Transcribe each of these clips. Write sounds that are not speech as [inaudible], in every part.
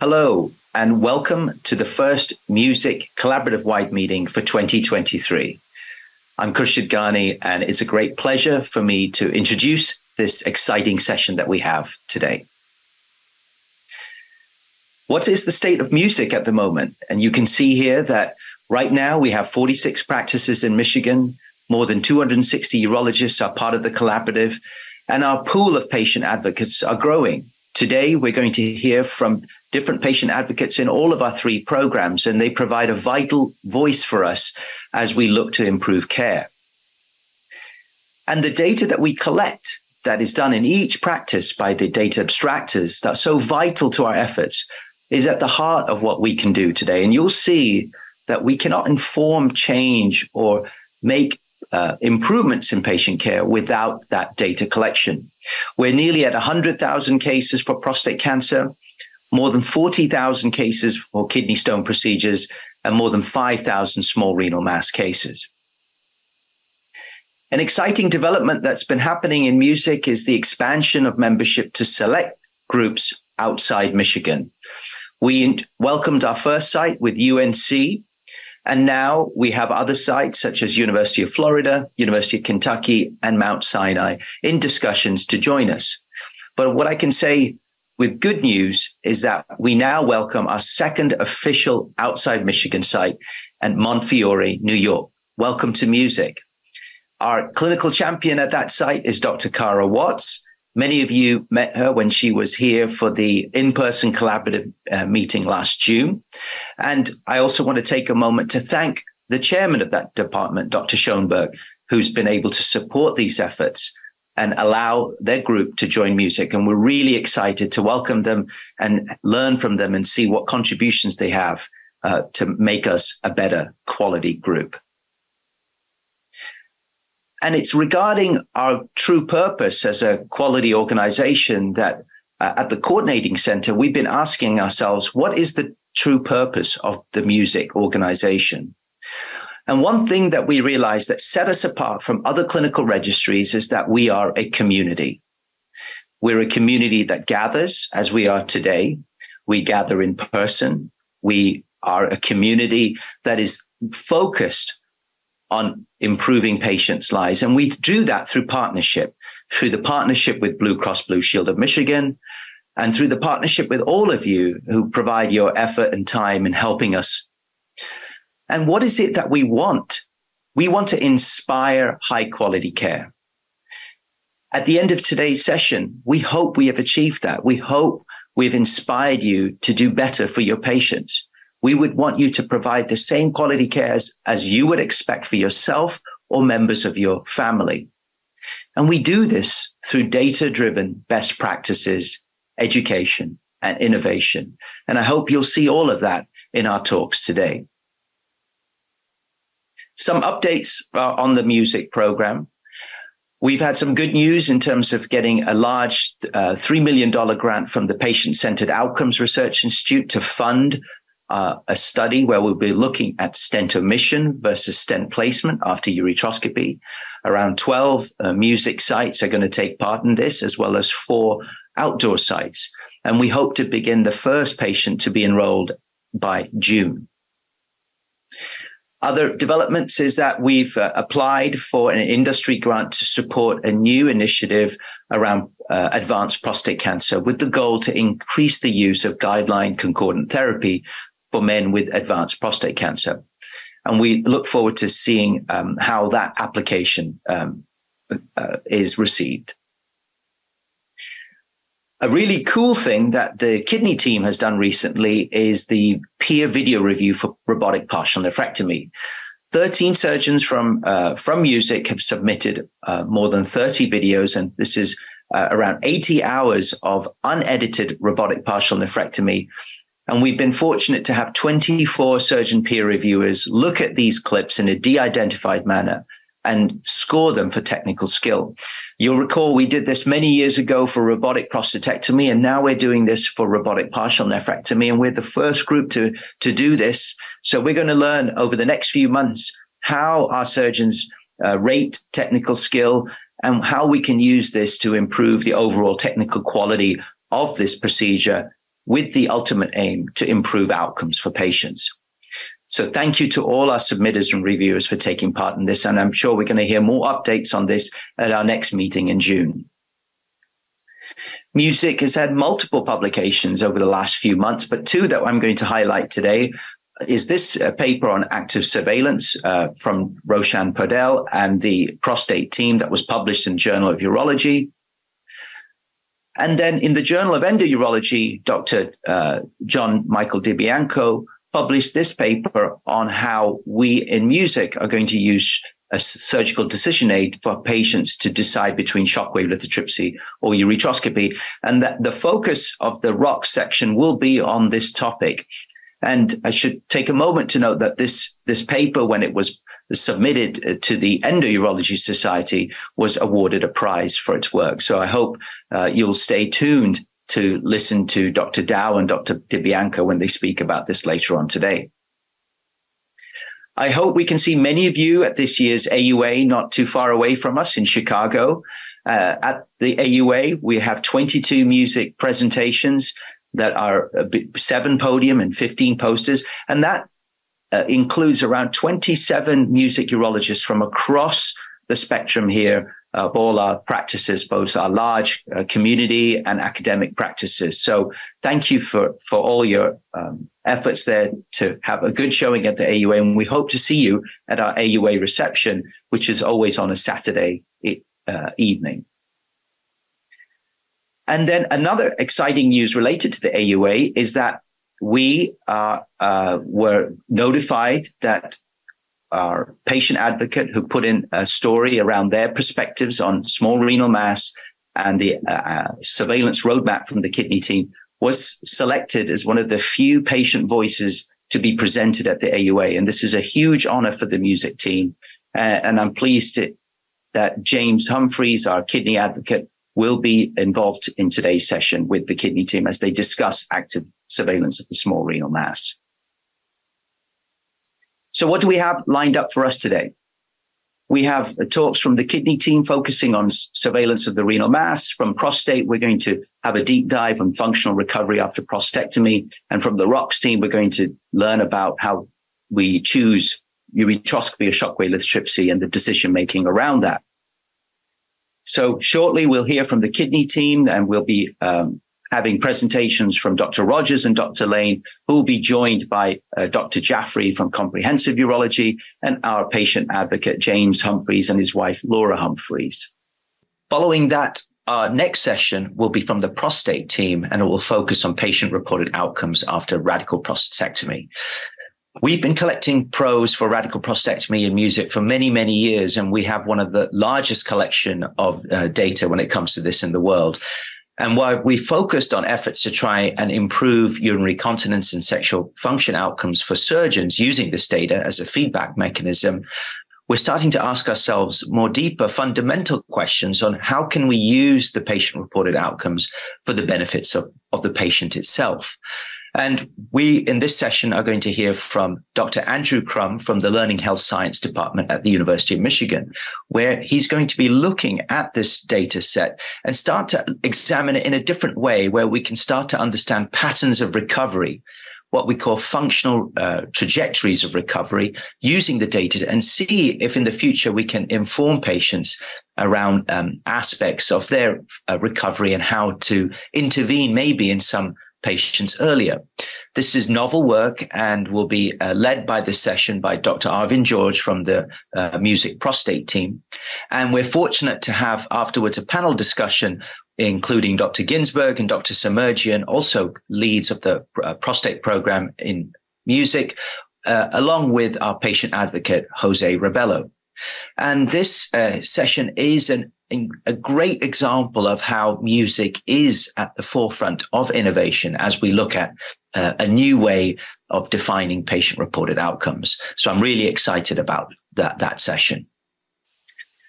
Hello, and welcome to the first Music Collaborative Wide meeting for 2023. I'm Khurshid Ghani, and it's a great pleasure for me to introduce this exciting session that we have today. What is the state of music at the moment? And you can see here that right now we have 46 practices in Michigan, more than 260 urologists are part of the collaborative, and our pool of patient advocates are growing. Today, we're going to hear from different patient advocates in all of our three programs, and they provide a vital voice for us as we look to improve care. And the data that we collect that is done in each practice by the data abstractors that's so vital to our efforts is at the heart of what we can do today. And you'll see that we cannot inform change or make uh, improvements in patient care without that data collection. We're nearly at 100,000 cases for prostate cancer more than 40,000 cases for kidney stone procedures, and more than 5,000 small renal mass cases. An exciting development that's been happening in music is the expansion of membership to select groups outside Michigan. We welcomed our first site with UNC, and now we have other sites such as University of Florida, University of Kentucky, and Mount Sinai in discussions to join us. But what I can say with good news is that we now welcome our second official outside Michigan site at Montefiore, New York. Welcome to music. Our clinical champion at that site is Dr. Kara Watts. Many of you met her when she was here for the in person collaborative uh, meeting last June. And I also want to take a moment to thank the chairman of that department, Dr. Schoenberg, who's been able to support these efforts and allow their group to join music. And we're really excited to welcome them and learn from them and see what contributions they have uh, to make us a better quality group. And it's regarding our true purpose as a quality organization that uh, at the coordinating center, we've been asking ourselves, what is the true purpose of the music organization? And one thing that we realized that set us apart from other clinical registries is that we are a community. We're a community that gathers as we are today. We gather in person. We are a community that is focused on improving patients' lives. And we do that through partnership, through the partnership with Blue Cross Blue Shield of Michigan, and through the partnership with all of you who provide your effort and time in helping us and what is it that we want? We want to inspire high quality care. At the end of today's session, we hope we have achieved that. We hope we've inspired you to do better for your patients. We would want you to provide the same quality care as, as you would expect for yourself or members of your family. And we do this through data driven best practices, education and innovation. And I hope you'll see all of that in our talks today. Some updates uh, on the music program. We've had some good news in terms of getting a large uh, $3 million grant from the Patient Centered Outcomes Research Institute to fund uh, a study where we'll be looking at stent omission versus stent placement after ureteroscopy. Around 12 uh, music sites are going to take part in this, as well as four outdoor sites. And we hope to begin the first patient to be enrolled by June. Other developments is that we've uh, applied for an industry grant to support a new initiative around uh, advanced prostate cancer with the goal to increase the use of guideline concordant therapy for men with advanced prostate cancer. And we look forward to seeing um, how that application um, uh, is received. A really cool thing that the kidney team has done recently is the peer video review for robotic partial nephrectomy. 13 surgeons from uh, from music have submitted uh, more than 30 videos and this is uh, around 80 hours of unedited robotic partial nephrectomy and we've been fortunate to have 24 surgeon peer reviewers look at these clips in a de-identified manner and score them for technical skill. You'll recall we did this many years ago for robotic prostatectomy, and now we're doing this for robotic partial nephrectomy, and we're the first group to, to do this. So we're going to learn over the next few months how our surgeons uh, rate technical skill and how we can use this to improve the overall technical quality of this procedure with the ultimate aim to improve outcomes for patients. So thank you to all our submitters and reviewers for taking part in this. And I'm sure we're going to hear more updates on this at our next meeting in June. Music has had multiple publications over the last few months, but two that I'm going to highlight today is this uh, paper on active surveillance uh, from Roshan Paudel and the prostate team that was published in Journal of Urology. And then in the Journal of Endourology, Dr. Uh, John Michael DiBianco published this paper on how we in music are going to use a surgical decision aid for patients to decide between shockwave lithotripsy or ureteroscopy. And that the focus of the rock section will be on this topic. And I should take a moment to note that this, this paper, when it was submitted uh, to the Endourology Society, was awarded a prize for its work. So I hope uh, you'll stay tuned to listen to Dr. Dauw and Dr. DiBianco when they speak about this later on today. I hope we can see many of you at this year's AUA, not too far away from us in Chicago. Uh, at the AUA, we have 22 music presentations that are seven podium and 15 posters. And that uh, includes around 27 music urologists from across the spectrum here of all our practices, both our large uh, community and academic practices. So thank you for, for all your um, efforts there to have a good showing at the AUA. And we hope to see you at our AUA reception, which is always on a Saturday uh, evening. And then another exciting news related to the AUA is that we uh, were notified that our patient advocate who put in a story around their perspectives on small renal mass and the uh, uh, surveillance roadmap from the kidney team was selected as one of the few patient voices to be presented at the AUA. And this is a huge honor for the music team. Uh, and I'm pleased to, that James Humphreys, our kidney advocate, will be involved in today's session with the kidney team as they discuss active surveillance of the small renal mass. So what do we have lined up for us today? We have talks from the kidney team focusing on surveillance of the renal mass. From prostate, we're going to have a deep dive on functional recovery after prostatectomy. And from the ROCKS team, we're going to learn about how we choose ureteroscopy or shockwave lithotripsy and the decision making around that. So shortly, we'll hear from the kidney team and we'll be um, having presentations from Dr. Rogers and Dr. Lane, who will be joined by uh, Dr. Jaffrey from Comprehensive Urology and our patient advocate, James Humphreys and his wife, Laura Humphreys. Following that, our next session will be from the prostate team and it will focus on patient reported outcomes after radical prostatectomy. We've been collecting pros for radical prostatectomy and music for many, many years, and we have one of the largest collection of uh, data when it comes to this in the world. And while we focused on efforts to try and improve urinary continence and sexual function outcomes for surgeons using this data as a feedback mechanism, we're starting to ask ourselves more deeper fundamental questions on how can we use the patient reported outcomes for the benefits of, of the patient itself. And we, in this session, are going to hear from Dr. Andrew Krumm from the Learning Health Science Department at the University of Michigan, where he's going to be looking at this data set and start to examine it in a different way, where we can start to understand patterns of recovery, what we call functional uh, trajectories of recovery using the data and see if in the future we can inform patients around um, aspects of their uh, recovery and how to intervene maybe in some patients earlier. This is novel work and will be uh, led by this session by Dr. Arvin George from the uh, Music Prostate team. And we're fortunate to have afterwards a panel discussion including Dr. Ginsburg and Dr. Semerjian, also leads of the uh, prostate program in music, uh, along with our patient advocate, Jose Rebello. And this uh, session is an a great example of how music is at the forefront of innovation as we look at uh, a new way of defining patient reported outcomes. So I'm really excited about that, that session.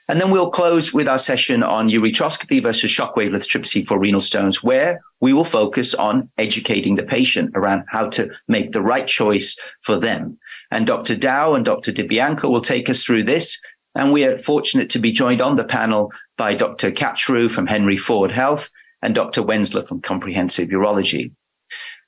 And then we'll close with our session on ureteroscopy versus shockwave lithotripsy for renal stones, where we will focus on educating the patient around how to make the right choice for them. And Dr. Dauw and Dr. DiBianco will take us through this and we are fortunate to be joined on the panel by Dr. Kachroo from Henry Ford Health and Dr. Wensler from Comprehensive Urology.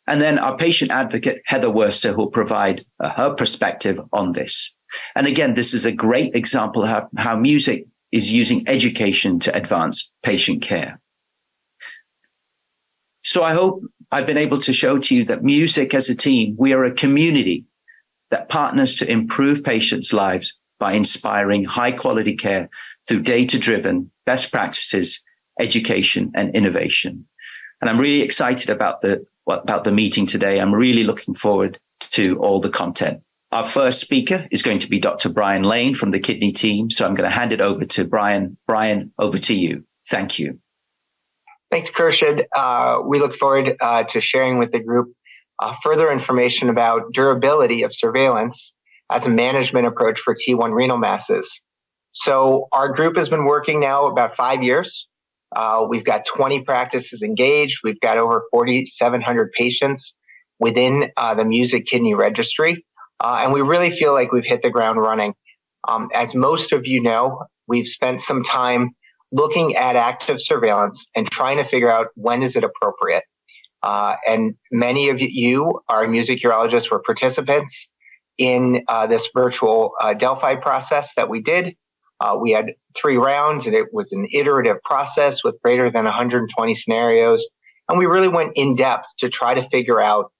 And then our patient advocate, Heather Worster, will provide uh, her perspective on this. And again, this is a great example of how, how music is using education to advance patient care. So I hope I've been able to show to you that music as a team, we are a community that partners to improve patients' lives by inspiring high quality care through data driven best practices, education and innovation. And I'm really excited about the, about the meeting today. I'm really looking forward to all the content. Our first speaker is going to be Dr. Brian Lane from the kidney team. So I'm going to hand it over to Brian. Brian, over to you. Thank you. Thanks, Khurshid. Uh, we look forward uh, to sharing with the group uh, further information about durability of surveillance as a management approach for T1 renal masses. So our group has been working now about five years. Uh, we've got 20 practices engaged. We've got over 4,700 patients within uh, the Music Kidney Registry. Uh, and we really feel like we've hit the ground running. Um, as most of you know, we've spent some time looking at active surveillance and trying to figure out when is it appropriate. Uh, and many of you, our music urologists, were participants in uh, this virtual uh, Delphi process that we did. Uh, we had three rounds, and it was an iterative process with greater than 120 scenarios. And we really went in depth to try to figure out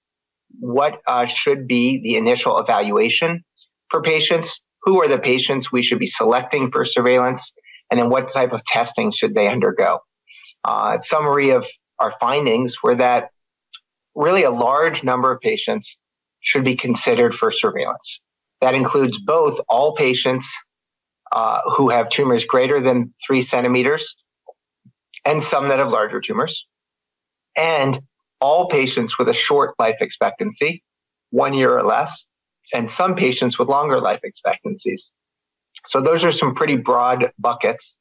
what uh, should be the initial evaluation for patients, who are the patients we should be selecting for surveillance, and then what type of testing should they undergo. Uh, summary of our findings were that really a large number of patients should be considered for surveillance. That includes both all patients uh, who have tumors greater than three centimeters and some that have larger tumors, and all patients with a short life expectancy, one year or less, and some patients with longer life expectancies. So those are some pretty broad buckets.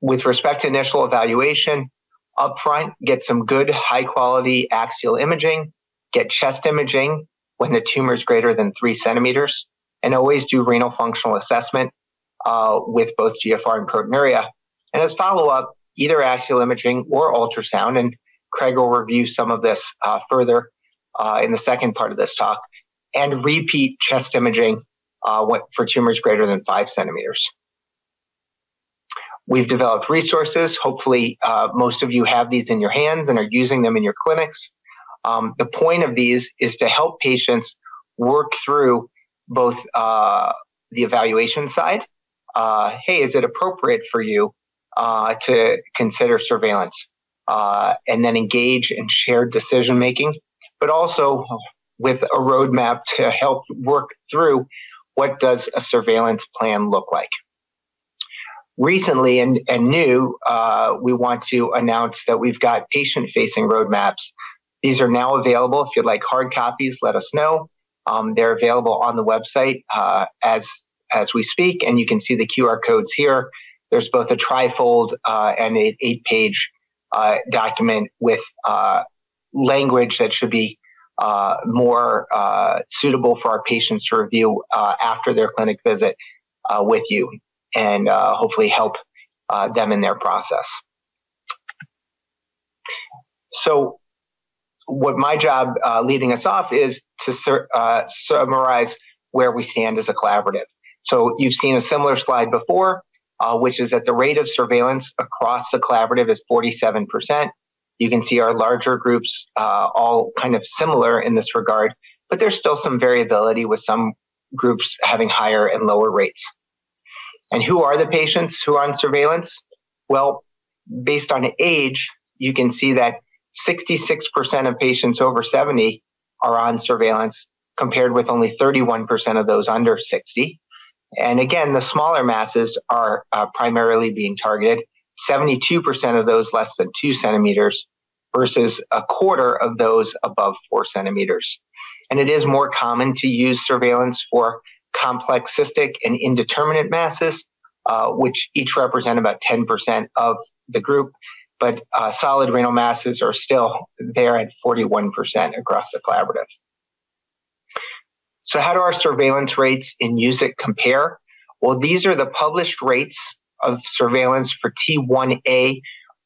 With respect to initial evaluation, upfront, get some good high quality axial imaging, get chest imaging when the tumor is greater than three centimeters, and always do renal functional assessment uh, with both GFR and proteinuria. And as follow up, either axial imaging or ultrasound. And Craig will review some of this uh, further uh, in the second part of this talk, and repeat chest imaging uh, for tumors greater than five centimeters. We've developed resources. Hopefully, uh, most of you have these in your hands and are using them in your clinics. Um, the point of these is to help patients work through both uh, the evaluation side. Uh, hey, is it appropriate for you uh, to consider surveillance? Uh, and then engage in shared decision making, but also with a roadmap to help work through what does a surveillance plan look like recently and, and new, uh, we want to announce that we've got patient facing roadmaps. These are now available. If you'd like hard copies, let us know. Um, they're available on the website uh, as as we speak, and you can see the QR codes here. There's both a trifold uh, and an eight page uh, document with uh, language that should be uh, more suitable for our patients to review after their clinic visit with you and uh, hopefully help uh, them in their process. So, what my job uh, leading us off is to uh, summarize where we stand as a collaborative. So, you've seen a similar slide before, uh, which is that the rate of surveillance across the collaborative is 47%. You can see our larger groups uh, all kind of similar in this regard, but there's still some variability with some groups having higher and lower rates. And who are the patients who are on surveillance? Well, based on age, you can see that 66% of patients over 70 are on surveillance compared with only 31% of those under 60. And again, the smaller masses are uh, primarily being targeted. 72% of those less than two centimeters versus a quarter of those above four centimeters. And it is more common to use surveillance for complex cystic and indeterminate masses, uh, which each represent about 10% of the group. But uh, solid renal masses are still there at 41% across the collaborative. So, how do our surveillance rates in music compare? Well, these are the published rates of surveillance for T1A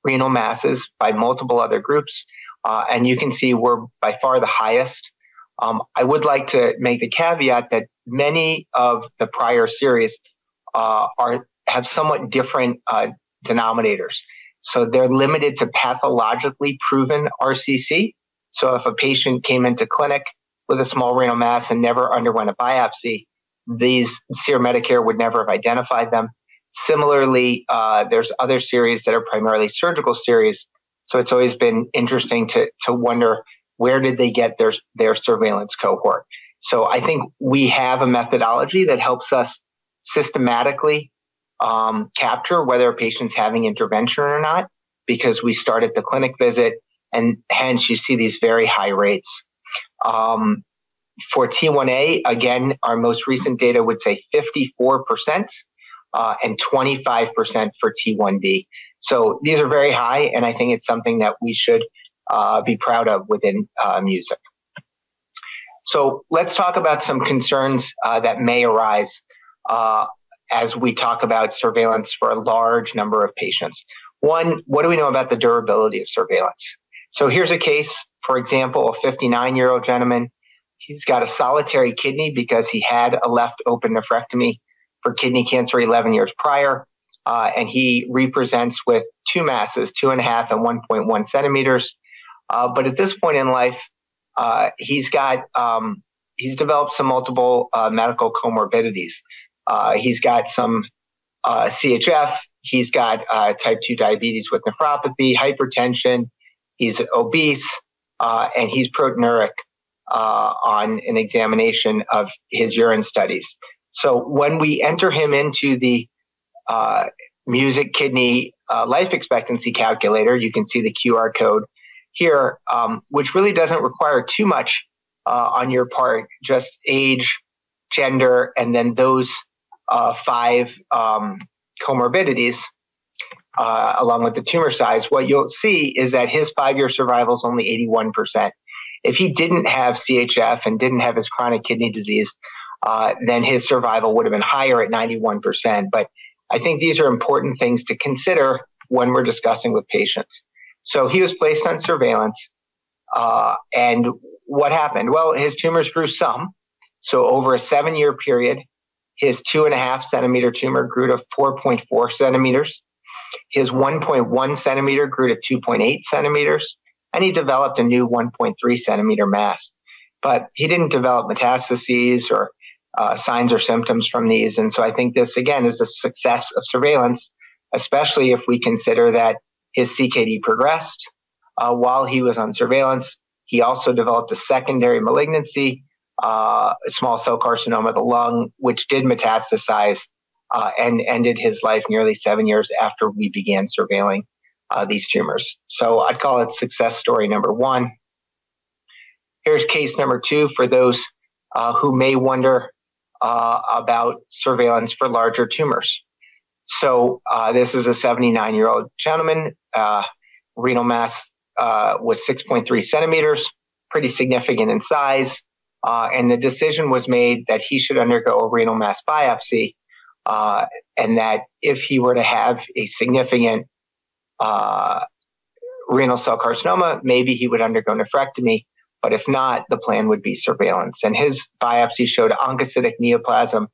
renal masses by multiple other groups. uh, and you can see we're by far the highest. Um, I would like to make the caveat that many of the prior series uh, are have somewhat different uh, denominators. So they're limited to pathologically proven RCC. So if a patient came into clinic with a small renal mass and never underwent a biopsy, these SEER Medicare would never have identified them. Similarly, uh, there's other series that are primarily surgical series. So it's always been interesting to, to wonder where did they get their, their surveillance cohort. So I think we have a methodology that helps us systematically um, capture whether a patient's having intervention or not, because we start at the clinic visit, and hence you see these very high rates. Um, for T1A, again, our most recent data would say 54% uh, and 25% for T1B. So these are very high, and I think it's something that we should uh, be proud of within uh, music. So let's talk about some concerns uh, that may arise uh, as we talk about surveillance for a large number of patients. One, what do we know about the durability of surveillance? So here's a case, for example, a 59 year old gentleman. He's got a solitary kidney because he had a left open nephrectomy for kidney cancer 11 years prior. Uh, and he represents with two masses, two and a half and 1.1 centimeters. Uh, but at this point in life, uh, he's got um, he's developed some multiple uh, medical comorbidities. Uh, he's got some uh, CHF. He's got type 2 diabetes with nephropathy, hypertension. He's obese, uh, and he's proteinuric uh, on an examination of his urine studies. So when we enter him into the uh, music kidney life expectancy calculator, you can see the QR code here, um, which really doesn't require too much on your part, just age, gender, and then those uh, five um, comorbidities, uh, along with the tumor size, what you'll see is that his five year survival is only 81%. If he didn't have CHF and didn't have his chronic kidney disease, uh, then his survival would have been higher at 91%. But I think these are important things to consider when we're discussing with patients. So he was placed on surveillance. Uh, and what happened? Well, his tumors grew some. So over a seven year period, his two and a half centimeter tumor grew to 4.4 centimeters. His 1.1 centimeter grew to 2.8 centimeters, and he developed a new 1.3 centimeter mass. But he didn't develop metastases or uh, signs or symptoms from these. And so I think this, again, is a success of surveillance, especially if we consider that his CKD progressed uh, while he was on surveillance. He also developed a secondary malignancy uh, small cell carcinoma of the lung, which did metastasize uh, and ended his life nearly seven years after we began surveilling uh, these tumors. So I'd call it success story number one. Here's case number two for those uh, who may wonder uh, about surveillance for larger tumors. So uh, this is a 79 year old gentleman. renal mass was 6.3 centimeters, pretty significant in size. Uh, and the decision was made that he should undergo a renal mass biopsy, uh, and that if he were to have a significant uh, renal cell carcinoma, maybe he would undergo nephrectomy. But if not, the plan would be surveillance. And his biopsy showed oncocytic neoplasm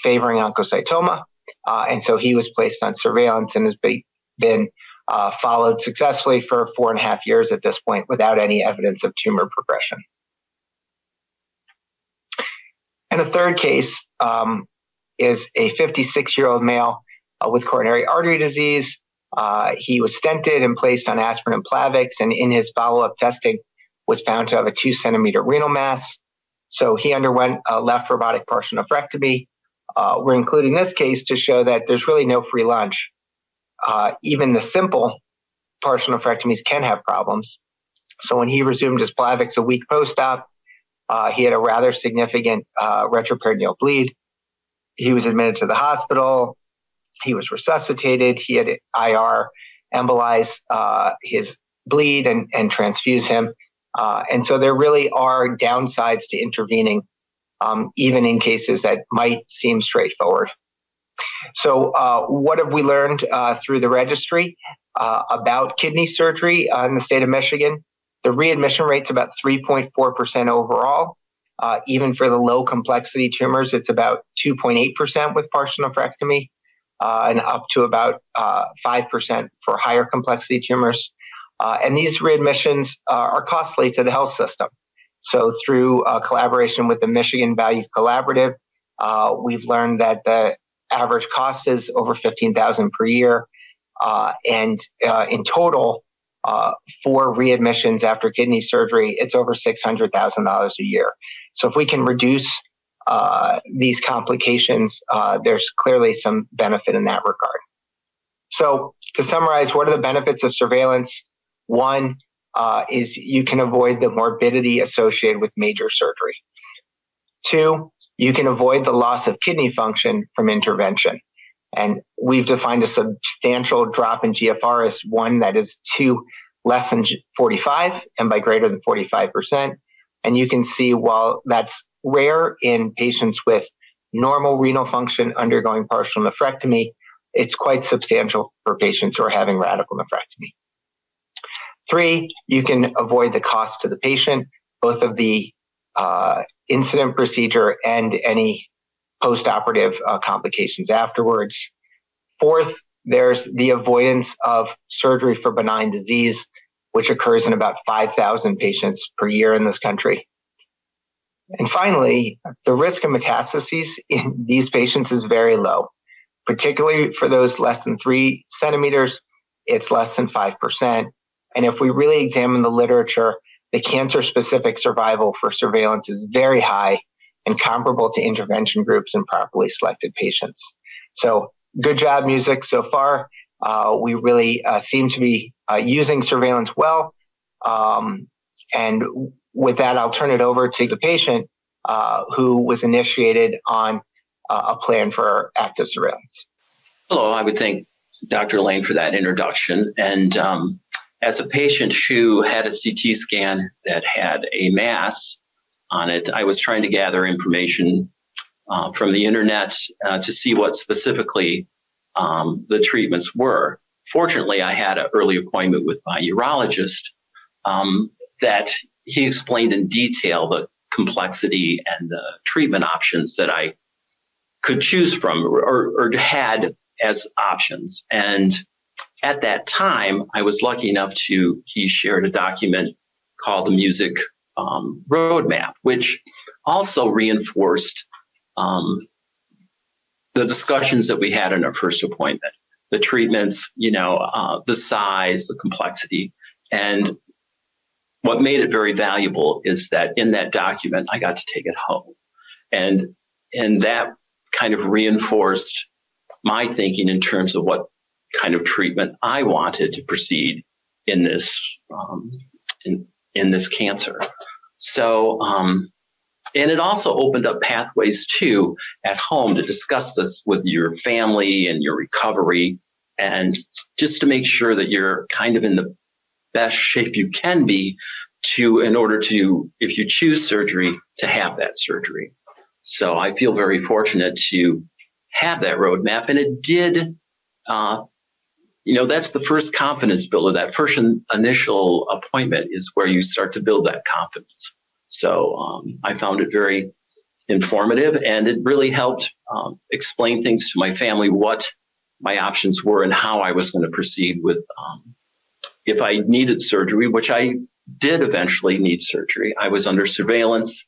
favoring oncocytoma. Uh, and so he was placed on surveillance and has been, been uh, followed successfully for four and a half years at this point without any evidence of tumor progression. And a third case um, is a 56 year old male uh, with coronary artery disease. Uh, he was stented and placed on aspirin and Plavix, and in his follow up testing, was found to have a two centimeter renal mass. So he underwent a left robotic partial nephrectomy. Uh, we're including this case to show that there's really no free lunch. Uh, even the simple partial nephrectomies can have problems. So when he resumed his Plavix a week post op, uh, he had a rather significant uh, retroperitoneal bleed. He was admitted to the hospital. He was resuscitated. He had IR embolize uh, his bleed and, and transfuse him. Uh, and so there really are downsides to intervening, um, even in cases that might seem straightforward. So, uh, what have we learned uh, through the registry about kidney surgery in the state of Michigan? The readmission rate's about 3.4% overall. Uh, even for the low complexity tumors, it's about 2.8% with partial nephrectomy, uh, and up to about uh, 5% for higher complexity tumors. Uh, and these readmissions uh, are costly to the health system. So, through collaboration with the Michigan Value Collaborative, we've learned that the average cost is over 15000 per year. and in total, uh, for readmissions after kidney surgery, it's over $600,000 a year. So if we can reduce uh, these complications, uh, there's clearly some benefit in that regard. So to summarize, what are the benefits of surveillance? One uh, is you can avoid the morbidity associated with major surgery. Two, you can avoid the loss of kidney function from intervention. And we've defined a substantial drop in GFR as one that is two less than 45 and by greater than 45%. And you can see while that's rare in patients with normal renal function undergoing partial nephrectomy, it's quite substantial for patients who are having radical nephrectomy. Three, you can avoid the cost to the patient, both of the uh, incident procedure and any post-operative uh, complications afterwards. Fourth, there's the avoidance of surgery for benign disease, which occurs in about 5,000 patients per year in this country. And finally, the risk of metastases in these patients is very low, particularly for those less than three centimeters, it's less than 5%. And if we really examine the literature, the cancer specific survival for surveillance is very high and comparable to intervention groups in properly selected patients. So, good job, music, so far. Uh, we really uh, seem to be uh, using surveillance well. Um, and with that, I'll turn it over to the patient uh, who was initiated on uh, a plan for active surveillance. Hello, I would thank Dr. Lane for that introduction. And um, as a patient who had a CT scan that had a mass on it. I was trying to gather information uh, from the internet to see what specifically um, the treatments were. Fortunately, I had an early appointment with my urologist um, that he explained in detail the complexity and the treatment options that I could choose from or, or had as options. And at that time, I was lucky enough to, he shared a document called the Music um, roadmap, which also reinforced um, the discussions that we had in our first appointment, the treatments, you know, uh, the size, the complexity, and what made it very valuable is that in that document, I got to take it home, and and that kind of reinforced my thinking in terms of what kind of treatment I wanted to proceed in this um, in in this cancer. So, um, and it also opened up pathways too at home to discuss this with your family and your recovery, and just to make sure that you're kind of in the best shape you can be to in order to if you choose surgery to have that surgery. So I feel very fortunate to have that roadmap, and it did uh, you know that's the first confidence builder. That first initial appointment is where you start to build that confidence so um, i found it very informative and it really helped um, explain things to my family what my options were and how i was going to proceed with um, if i needed surgery which i did eventually need surgery i was under surveillance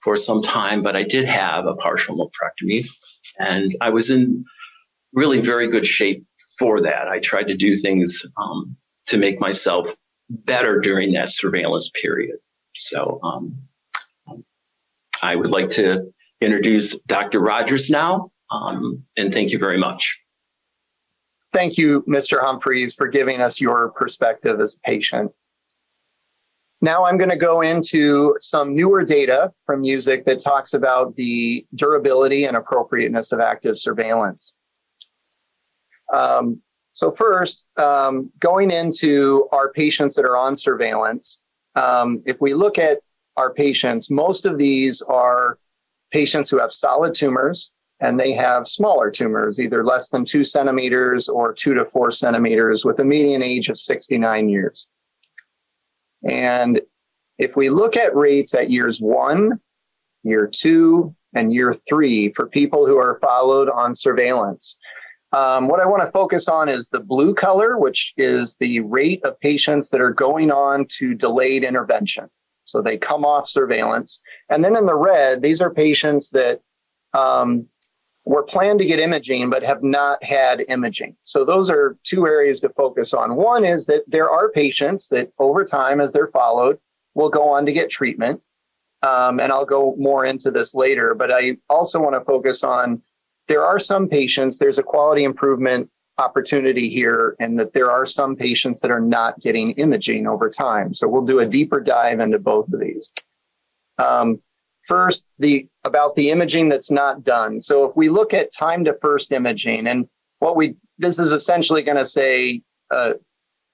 for some time but i did have a partial nephrectomy and i was in really very good shape for that. I tried to do things um, to make myself better during that surveillance period. So um, I would like to introduce Dr. Rogers now, um, and thank you very much. Thank you, Mr. Humphreys, for giving us your perspective as a patient. Now I'm going to go into some newer data from music that talks about the durability and appropriateness of active surveillance. Um, so first, um, going into our patients that are on surveillance, um, if we look at our patients, most of these are patients who have solid tumors and they have smaller tumors, either less than two centimeters or two to four centimeters with a median age of 69 years. And if we look at rates at years one, year two, and year three for people who are followed on surveillance, um, what I want to focus on is the blue color, which is the rate of patients that are going on to delayed intervention. So they come off surveillance. And then in the red, these are patients that um, were planned to get imaging but have not had imaging. So those are two areas to focus on. One is that there are patients that over time, as they're followed, will go on to get treatment. Um, and I'll go more into this later, but I also want to focus on there are some patients, there's a quality improvement opportunity here, and that there are some patients that are not getting imaging over time. So we'll do a deeper dive into both of these. Um, first, the about the imaging that's not done. So if we look at time to first imaging, and what we this is essentially going to say uh,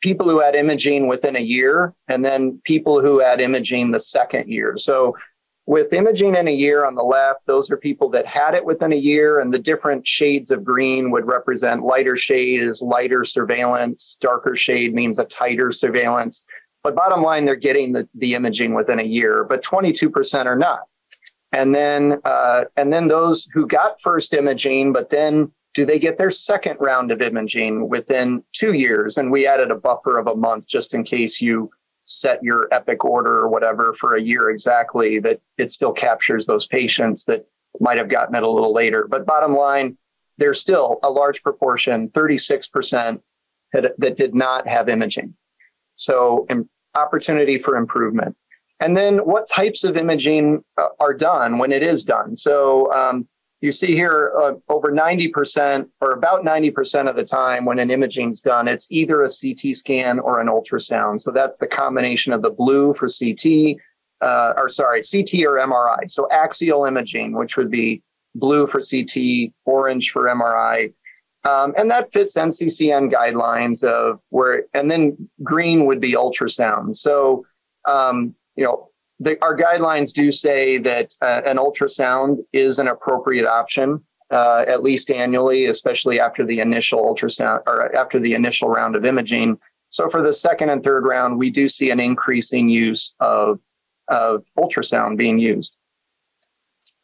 people who had imaging within a year, and then people who had imaging the second year. So with imaging in a year on the left, those are people that had it within a year, and the different shades of green would represent lighter shade is lighter surveillance, darker shade means a tighter surveillance. But bottom line, they're getting the, the imaging within a year, but 22% are not. And then, uh, and then those who got first imaging, but then do they get their second round of imaging within two years? And we added a buffer of a month just in case you set your epic order or whatever for a year exactly that it still captures those patients that might have gotten it a little later. But bottom line, there's still a large proportion, 36%, that, that did not have imaging. So, um, opportunity for improvement. And then, what types of imaging uh, are done when it is done? So, um, you see here uh, over 90% or about 90% of the time when an imaging is done, it's either a CT scan or an ultrasound. So that's the combination of the blue for CT, uh, or sorry, CT or MRI. So axial imaging, which would be blue for CT, orange for MRI. Um, and that fits NCCN guidelines of where, and then green would be ultrasound. So, um, you know, the, our guidelines do say that uh, an ultrasound is an appropriate option, uh, at least annually, especially after the initial ultrasound or after the initial round of imaging. So for the second and third round, we do see an increasing use of of ultrasound being used.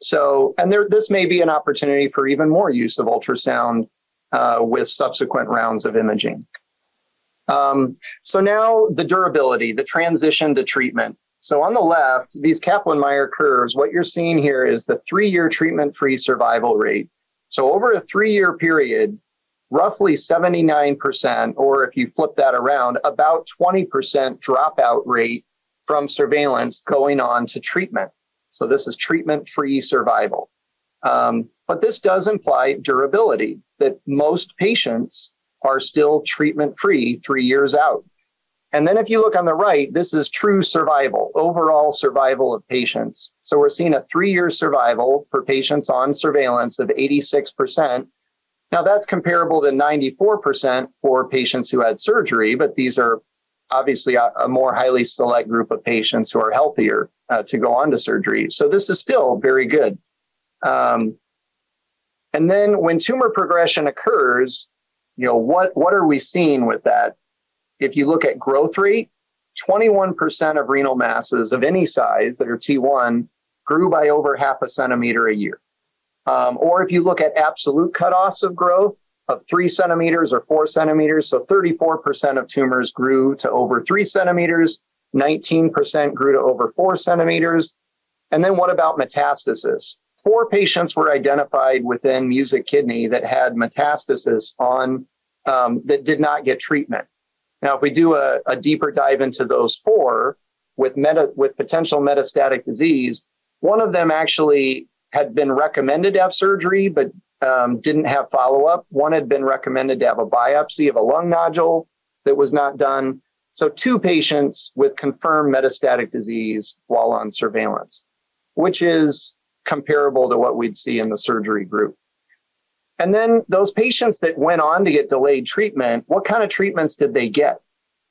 So, and there, this may be an opportunity for even more use of ultrasound uh, with subsequent rounds of imaging. Um, so now the durability, the transition to treatment. So on the left, these Kaplan-Meier curves, what you're seeing here is the three-year treatment-free survival rate. So over a three-year period, roughly 79%, or if you flip that around, about 20% dropout rate from surveillance going on to treatment. So this is treatment-free survival. Um, but this does imply durability, that most patients are still treatment-free three years out. And then if you look on the right, this is true survival, overall survival of patients. So we're seeing a three year survival for patients on surveillance of 86%. Now that's comparable to 94% for patients who had surgery, but these are obviously a, a more highly select group of patients who are healthier uh, to go on to surgery. So this is still very good. Um, and then when tumor progression occurs, you know, what, what are we seeing with that? If you look at growth rate, 21% of renal masses of any size that are T1 grew by over half a centimeter a year. Um, or if you look at absolute cutoffs of growth of three centimeters or four centimeters, so 34% of tumors grew to over three centimeters, 19% grew to over four centimeters. And then what about metastasis? Four patients were identified within Music Kidney that had metastasis on um, that did not get treatment. Now, if we do a, a deeper dive into those four with meta, with potential metastatic disease, one of them actually had been recommended to have surgery, but um, didn't have follow up. One had been recommended to have a biopsy of a lung nodule that was not done. So, two patients with confirmed metastatic disease while on surveillance, which is comparable to what we'd see in the surgery group. And then those patients that went on to get delayed treatment, what kind of treatments did they get?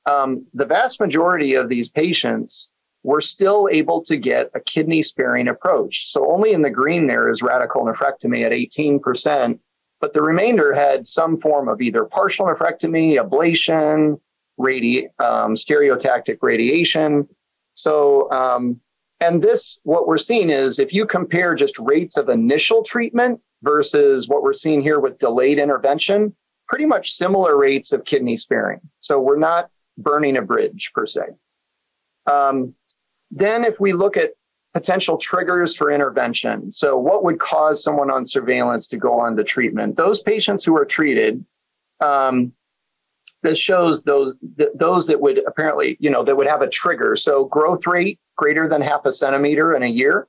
Um, the vast majority of these patients were still able to get a kidney sparing approach. So only in the green there is radical nephrectomy at 18%, but the remainder had some form of either partial nephrectomy, ablation, radi- um, stereotactic radiation. So, um, and this, what we're seeing is if you compare just rates of initial treatment versus what we're seeing here with delayed intervention, pretty much similar rates of kidney sparing. So we're not burning a bridge per se. Um, then, if we look at potential triggers for intervention, so what would cause someone on surveillance to go on to treatment? Those patients who are treated, um, this shows those th- those that would apparently, you know, that would have a trigger. So growth rate greater than half a centimeter in a year,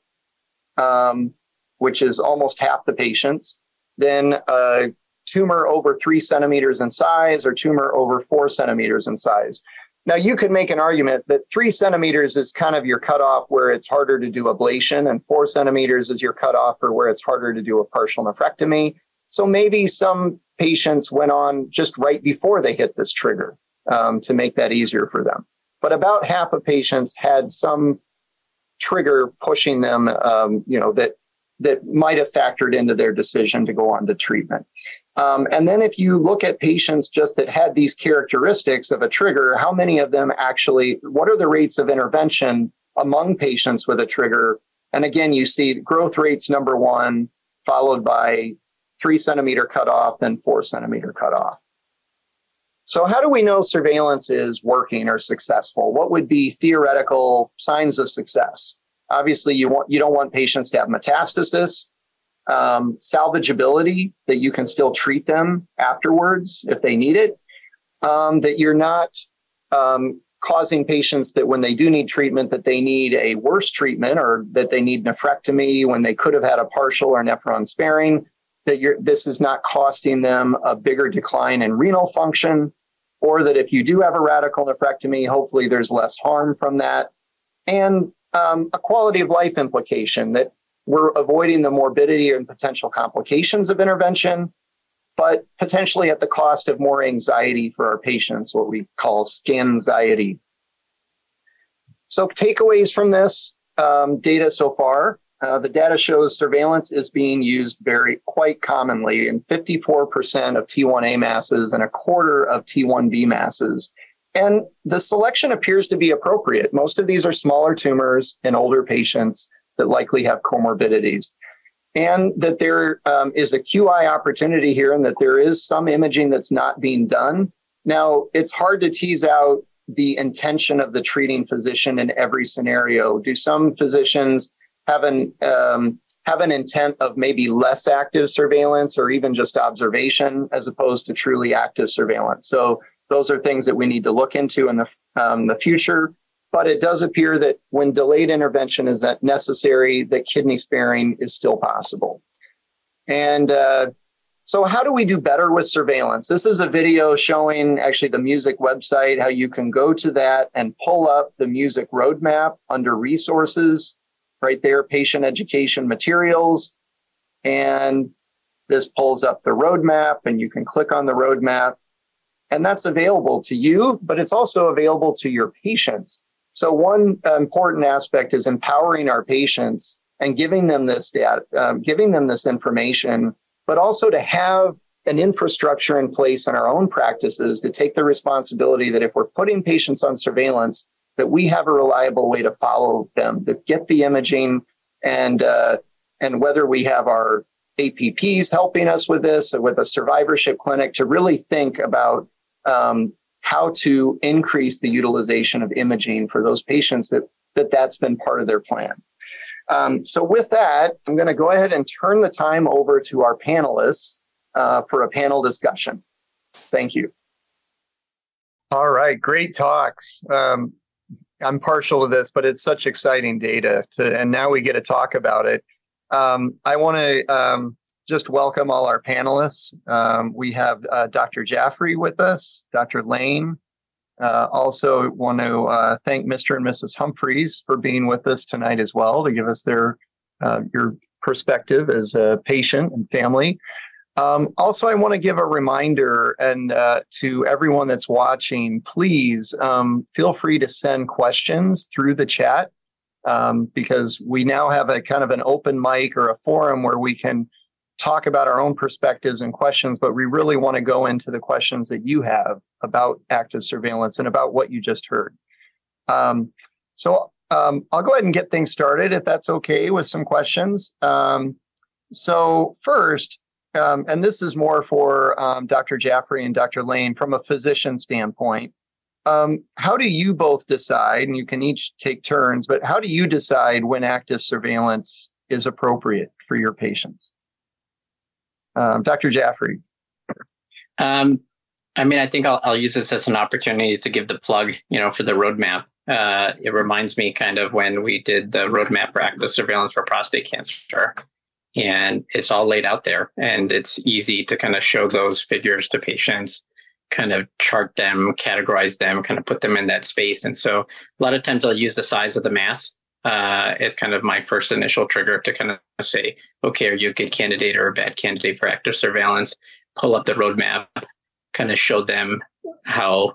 um, which is almost half the patients. Then a tumor over three centimeters in size or tumor over four centimeters in size. Now, you could make an argument that three centimeters is kind of your cutoff where it's harder to do ablation, and four centimeters is your cutoff for where it's harder to do a partial nephrectomy. So maybe some patients went on just right before they hit this trigger um, to make that easier for them. But about half of patients had some trigger pushing them, um, you know, that that might have factored into their decision to go on to treatment. Um, and then if you look at patients just that had these characteristics of a trigger, how many of them actually, what are the rates of intervention among patients with a trigger? And again, you see growth rates number one, followed by three centimeter cutoff, then four centimeter cutoff. So, how do we know surveillance is working or successful? What would be theoretical signs of success? Obviously, you want you don't want patients to have metastasis um, salvageability that you can still treat them afterwards if they need it. Um, that you're not um, causing patients that when they do need treatment that they need a worse treatment or that they need nephrectomy when they could have had a partial or nephron sparing. That you're this is not costing them a bigger decline in renal function, or that if you do have a radical nephrectomy, hopefully there's less harm from that, and um, a quality of life implication that we're avoiding the morbidity and potential complications of intervention, but potentially at the cost of more anxiety for our patients, what we call scan anxiety. So, takeaways from this um, data so far uh, the data shows surveillance is being used very quite commonly in 54% of T1A masses and a quarter of T1B masses. And the selection appears to be appropriate. Most of these are smaller tumors in older patients that likely have comorbidities. And that there um, is a QI opportunity here and that there is some imaging that's not being done. Now, it's hard to tease out the intention of the treating physician in every scenario. Do some physicians have an um, have an intent of maybe less active surveillance or even just observation as opposed to truly active surveillance? So those are things that we need to look into in the um, the future. But it does appear that when delayed intervention is that necessary, that kidney sparing is still possible. And uh, so, how do we do better with surveillance? This is a video showing actually the music website, how you can go to that and pull up the music roadmap under resources, right there, patient education materials. And this pulls up the roadmap, and you can click on the roadmap. And that's available to you, but it's also available to your patients. So one important aspect is empowering our patients and giving them this data, um, giving them this information, but also to have an infrastructure in place in our own practices to take the responsibility that if we're putting patients on surveillance, that we have a reliable way to follow them, to get the imaging, and uh, and whether we have our APPs helping us with this, with a survivorship clinic, to really think about um, how to increase the utilization of imaging for those patients that, that that's been part of their plan. Um, so with that, I'm going to go ahead and turn the time over to our panelists uh, for a panel discussion. Thank you. All right, great talks. Um, I'm partial to this, but it's such exciting data to, and now we get to talk about it. Um, I want to um, just welcome all our panelists. Um, we have uh, Dr. Jaffrey with us, Dr. Lane. Uh, also, want to uh, thank Mr. and Mrs. Humphreys for being with us tonight as well to give us their uh, your perspective as a patient and family. Um, also, I want to give a reminder and uh, to everyone that's watching, please um, feel free to send questions through the chat um, because we now have a kind of an open mic or a forum where we can talk about our own perspectives and questions, but we really want to go into the questions that you have about active surveillance and about what you just heard. Um, so um, I'll go ahead and get things started if that's okay with some questions. Um, so, first, um, and this is more for um, Dr. Jaffrey and Dr. Lane from a physician standpoint. Um, how do you both decide, and you can each take turns, but how do you decide when active surveillance is appropriate for your patients? Um, Dr. Jaffrey. Um, I mean, I think I'll, I'll, use this as an opportunity to give the plug, you know, for the roadmap. Uh, it reminds me kind of when we did the roadmap for active surveillance for prostate cancer and it's all laid out there and it's easy to kind of show those figures to patients kind of chart them categorize them kind of put them in that space and so a lot of times i'll use the size of the mass uh, as kind of my first initial trigger to kind of say okay are you a good candidate or a bad candidate for active surveillance pull up the roadmap kind of show them how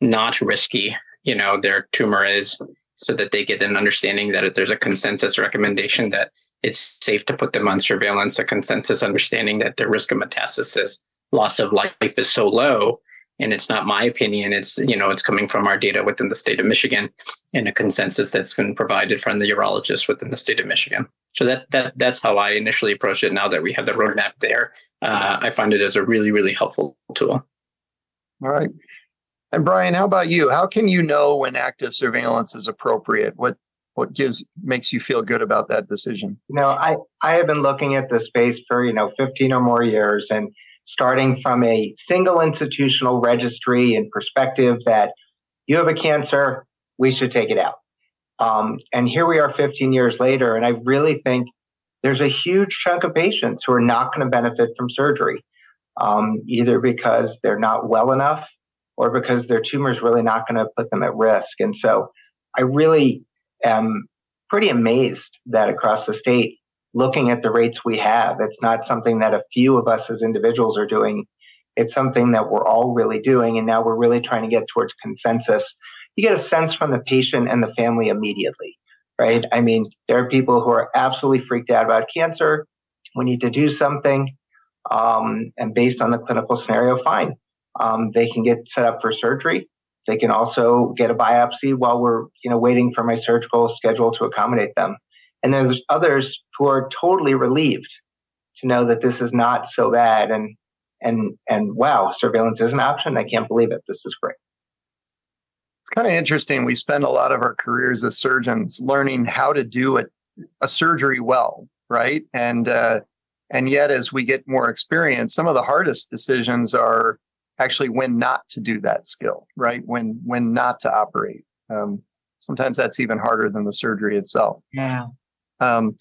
not risky you know their tumor is so that they get an understanding that if there's a consensus recommendation that it's safe to put them on surveillance, a consensus understanding that the risk of metastasis, loss of life is so low. And it's not my opinion. It's you know it's coming from our data within the state of Michigan, and a consensus that's been provided from the urologist within the state of Michigan. So that that that's how I initially approached it. Now that we have the roadmap there, uh, I find it as a really really helpful tool. All right. And Brian, how about you? How can you know when active surveillance is appropriate? What what gives makes you feel good about that decision? You know, I I have been looking at the space for you know 15 or more years, and starting from a single institutional registry and perspective that you have a cancer, we should take it out. Um, and here we are 15 years later, and I really think there's a huge chunk of patients who are not going to benefit from surgery, um, either because they're not well enough or because their tumor is really not going to put them at risk. And so I really am pretty amazed that across the state, looking at the rates we have, it's not something that a few of us as individuals are doing. It's something that we're all really doing. And now we're really trying to get towards consensus. You get a sense from the patient and the family immediately, right? I mean, there are people who are absolutely freaked out about cancer. We need to do something. Um, and based on the clinical scenario, fine um, they can get set up for surgery. They can also get a biopsy while we're you know waiting for my surgical schedule to accommodate them. And there's others who are totally relieved to know that this is not so bad and and and wow, surveillance is an option. I can't believe it. This is great. It's kind of interesting. We spend a lot of our careers as surgeons learning how to do a, a surgery well, right? And uh, and yet, as we get more experience, some of the hardest decisions are actually when not to do that skill, right? When when not to operate. Um, sometimes that's even harder than the surgery itself. Yeah. Um,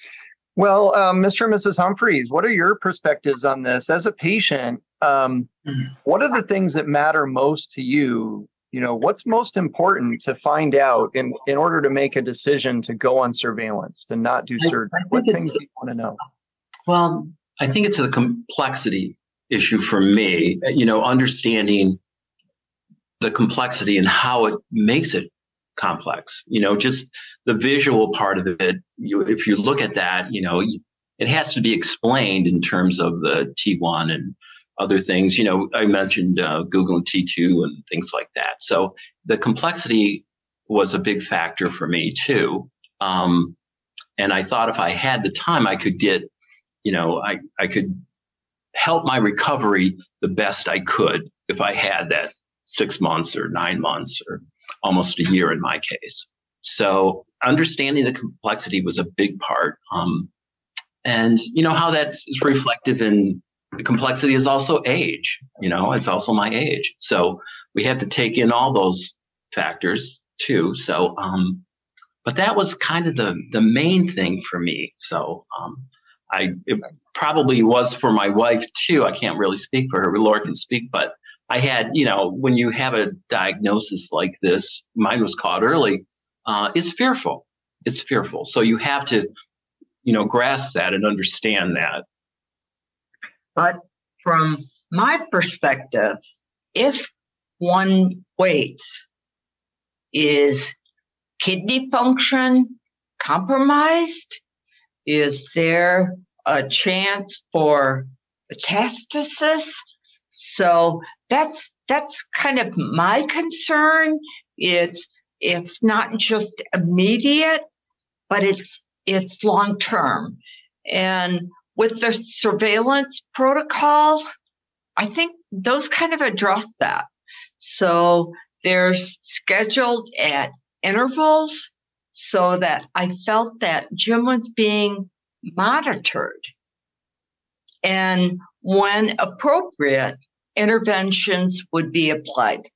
well, um, Mr. and Mrs. Humphreys, what are your perspectives on this? As a patient, um, mm-hmm. what are the things that matter most to you? You know, what's most important to find out in, in order to make a decision to go on surveillance, to not do surgery? what things do you want to know? Well, I think it's a complexity issue for me. You know, understanding the complexity and how it makes it complex. You know, just the visual part of it. You, if you look at that, you know, it has to be explained in terms of the T1 and other things. You know, I mentioned uh, Google and T2 and things like that. So the complexity was a big factor for me too. Um, and I thought if I had the time, I could get, you know, I, I could help my recovery the best I could if I had that six months or nine months or almost a year in my case. So understanding the complexity was a big part. Um, and you know how that's reflective in the complexity is also age. You know, it's also my age. So we had to take in all those factors too. So, um, but that was kind of the the main thing for me. So um, I it probably was for my wife too. I can't really speak for her. Laura can speak, but I had, you know, when you have a diagnosis like this, mine was caught early. Uh, it's fearful. It's fearful. So you have to, you know, grasp that and understand that. But from my perspective, if one waits, is kidney function compromised? Is there a chance for metastasis. So that's that's kind of my concern. It's it's not just immediate, but it's it's long term. And with the surveillance protocols, I think those kind of address that. So they're scheduled at intervals so that I felt that Jim was being monitored. And when appropriate, interventions would be applied.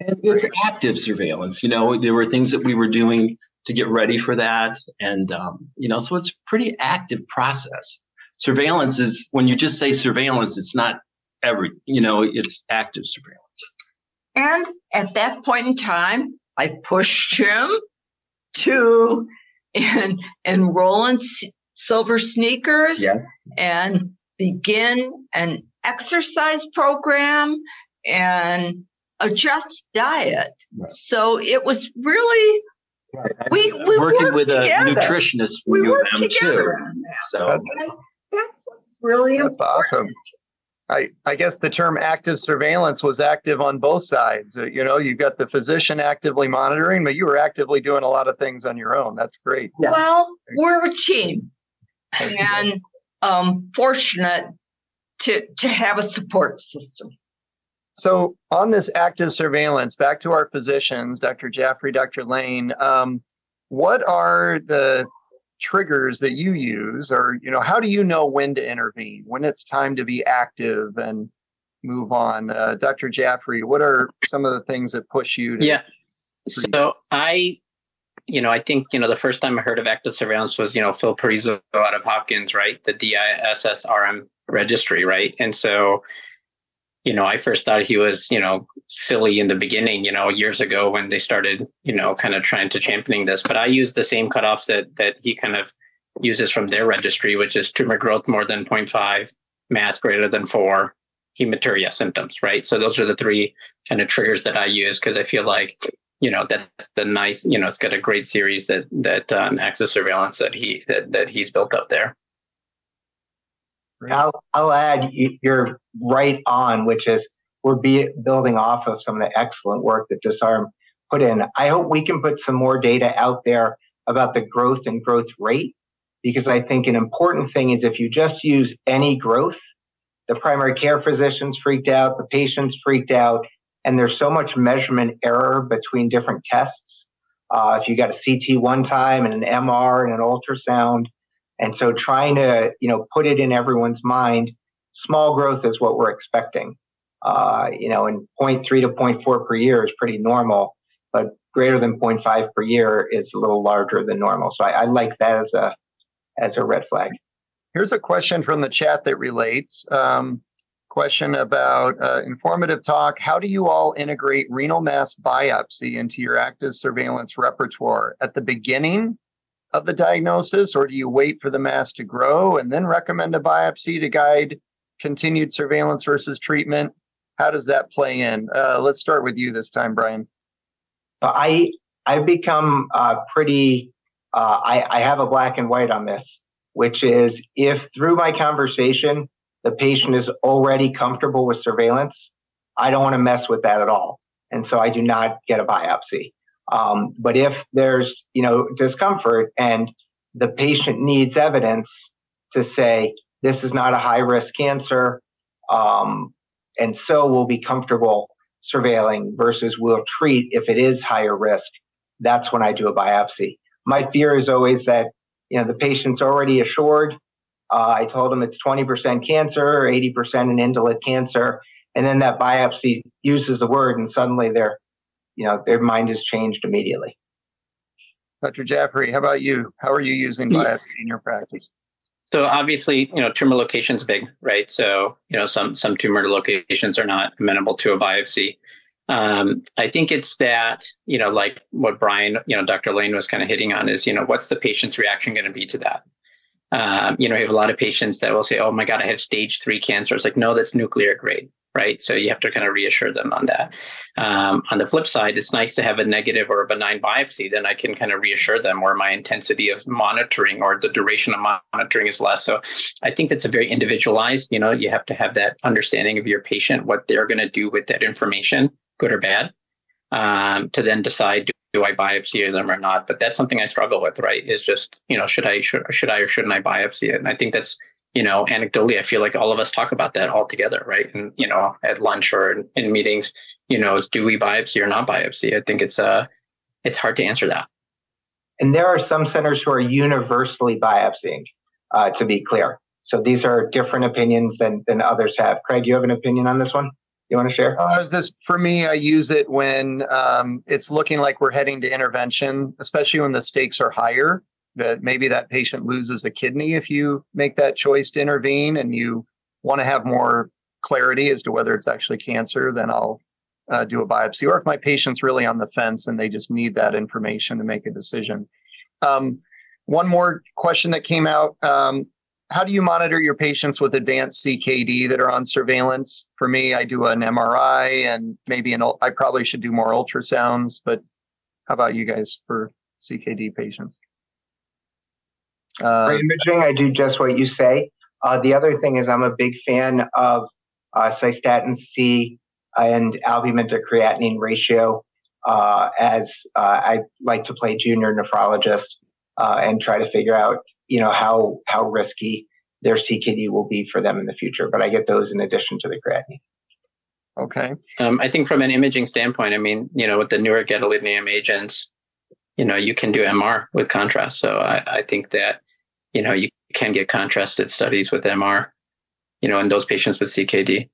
And it's active surveillance. You know, there were things that we were doing to get ready for that. And, um, you know, so it's a pretty active process. Surveillance is, when you just say surveillance, it's not every, you know, it's active surveillance. And at that point in time, I pushed him to and enroll in silver sneakers yes. and begin an exercise program and adjust diet. Right. So it was really right. we, we working with together. a nutritionist we worked together too. So that's really that's important. awesome. I, I guess the term active surveillance was active on both sides. Uh, you know, you've got the physician actively monitoring, but you were actively doing a lot of things on your own. That's great. Yeah. Well, we're a team, That's and um, fortunate to to have a support system. So, on this active surveillance, back to our physicians, Dr. Jaffrey, Dr. Lane. Um, what are the triggers that you use or you know how do you know when to intervene when it's time to be active and move on uh, dr jaffrey what are some of the things that push you to yeah so i you know i think you know the first time i heard of active surveillance was you know phil Pierorazio out of hopkins right the dissrm registry right and so you know, I first thought he was, you know, silly in the beginning, you know, years ago when they started, you know, kind of trying to championing this. But I use the same cutoffs that that he kind of uses from their registry, which is tumor growth more than 0.5, mass greater than four, hematuria symptoms, right? So those are the three kind of triggers that I use because I feel like, you know, that's the nice, you know, it's got a great series that that um, active surveillance that he that that he's built up there. I'll, I'll add, you're right on, which is we're be, building off of some of the excellent work that DISSRM put in. I hope we can put some more data out there about the growth and growth rate, because I think an important thing is if you just use any growth, the primary care physicians freaked out, the patients freaked out, and there's so much measurement error between different tests. Uh, if you got a CT one time and an MR and an ultrasound, and so trying to, you know, put it in everyone's mind, small growth is what we're expecting. Uh, you know, and 0.3 to 0.4 per year is pretty normal, but greater than 0.5 per year is a little larger than normal. So I, I like that as a as a red flag. Here's a question from the chat that relates. Um, question about uh, informative talk. How do you all integrate renal mass biopsy into your active surveillance repertoire at the beginning of the diagnosis, or do you wait for the mass to grow and then recommend a biopsy to guide continued surveillance versus treatment? How does that play in? Uh, let's start with you this time, Brian. I I've become uh, pretty. Uh, I, I have a black and white on this, which is if through my conversation the patient is already comfortable with surveillance, I don't want to mess with that at all, and so I do not get a biopsy. Um, but if there's you know discomfort and the patient needs evidence to say this is not a high risk cancer, um, and so we'll be comfortable surveilling versus we'll treat if it is higher risk. That's when I do a biopsy. My fear is always that you know the patient's already assured. Uh, I told them it's 20% cancer, 80% an indolent cancer, and then that biopsy uses the word, and suddenly they're you know their mind has changed immediately. Dr. Jaffrey, how about you? How are you using biopsy in your practice? So obviously, you know, tumor location's big, right? So, you know, some some tumor locations are not amenable to a biopsy. Um, I think it's that, you know, like what Brian, you know, Dr. Lane was kind of hitting on is, you know, what's the patient's reaction going to be to that? Um, you know, you have a lot of patients that will say, "Oh my God, I have stage three cancer." It's like, no, that's nuclear grade. right? So you have to kind of reassure them on that. Um, on the flip side, it's nice to have a negative or a benign biopsy. Then I can kind of reassure them where my intensity of monitoring or the duration of monitoring is less. So I think that's a very individualized. You know, you have to have that understanding of your patient, what they're going to do with that information, good or bad, um, to then decide do I biopsy them or not? But that's something I struggle with, right? Is just, you know, should I should, should I or shouldn't I biopsy it? And I think that's you know, anecdotally, I feel like all of us talk about that all together, right? And you know, at lunch or in, in meetings, you know, do we biopsy or not biopsy? I think it's uh, it's hard to answer that. And there are some centers who are universally biopsying, uh, to be clear. So these are different opinions than than others have. Craig, you have an opinion on this one? You want to share? Uh, this for me, I use it when um, it's looking like we're heading to intervention, especially when the stakes are higher that maybe that patient loses a kidney if you make that choice to intervene and you want to have more clarity as to whether it's actually cancer, then I'll uh, do a biopsy. Or if my patient's really on the fence and they just need that information to make a decision. Um, one more question that came out um, How do you monitor your patients with advanced CKD that are on surveillance? For me, I do an MRI and maybe an, I probably should do more ultrasounds, but how about you guys for CKD patients? Uh, For imaging, I do just what you say. Uh, the other thing is, I'm a big fan of uh, cystatin C and albumin to creatinine ratio. Uh, as uh, I like to play junior nephrologist uh, and try to figure out, you know, how how risky their CKD will be for them in the future. But I get those in addition to the creatinine. Okay. Um, I think from an imaging standpoint, I mean, you know, with the newer gadolinium agents, you know, you can do MR with contrast. So I, I think that you know, you can get contrasted studies with MR, you know, in those patients with CKD.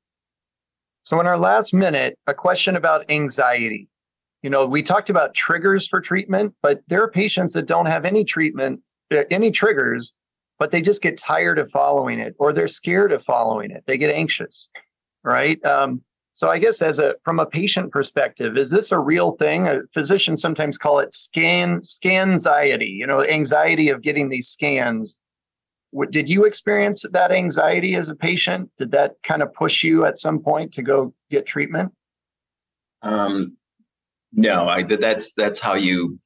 So, in our last minute, a question about anxiety. You know, we talked about triggers for treatment, but there are patients that don't have any treatment, any triggers, but they just get tired of following it or they're scared of following it. They get anxious, right? Um, so I guess as a from a patient perspective, is this a real thing? A physicians sometimes call it scan scanxiety, you know, anxiety of getting these scans. What, did you experience that anxiety as a patient? Did that kind of push you at some point to go get treatment? Um, no, I that's that's how you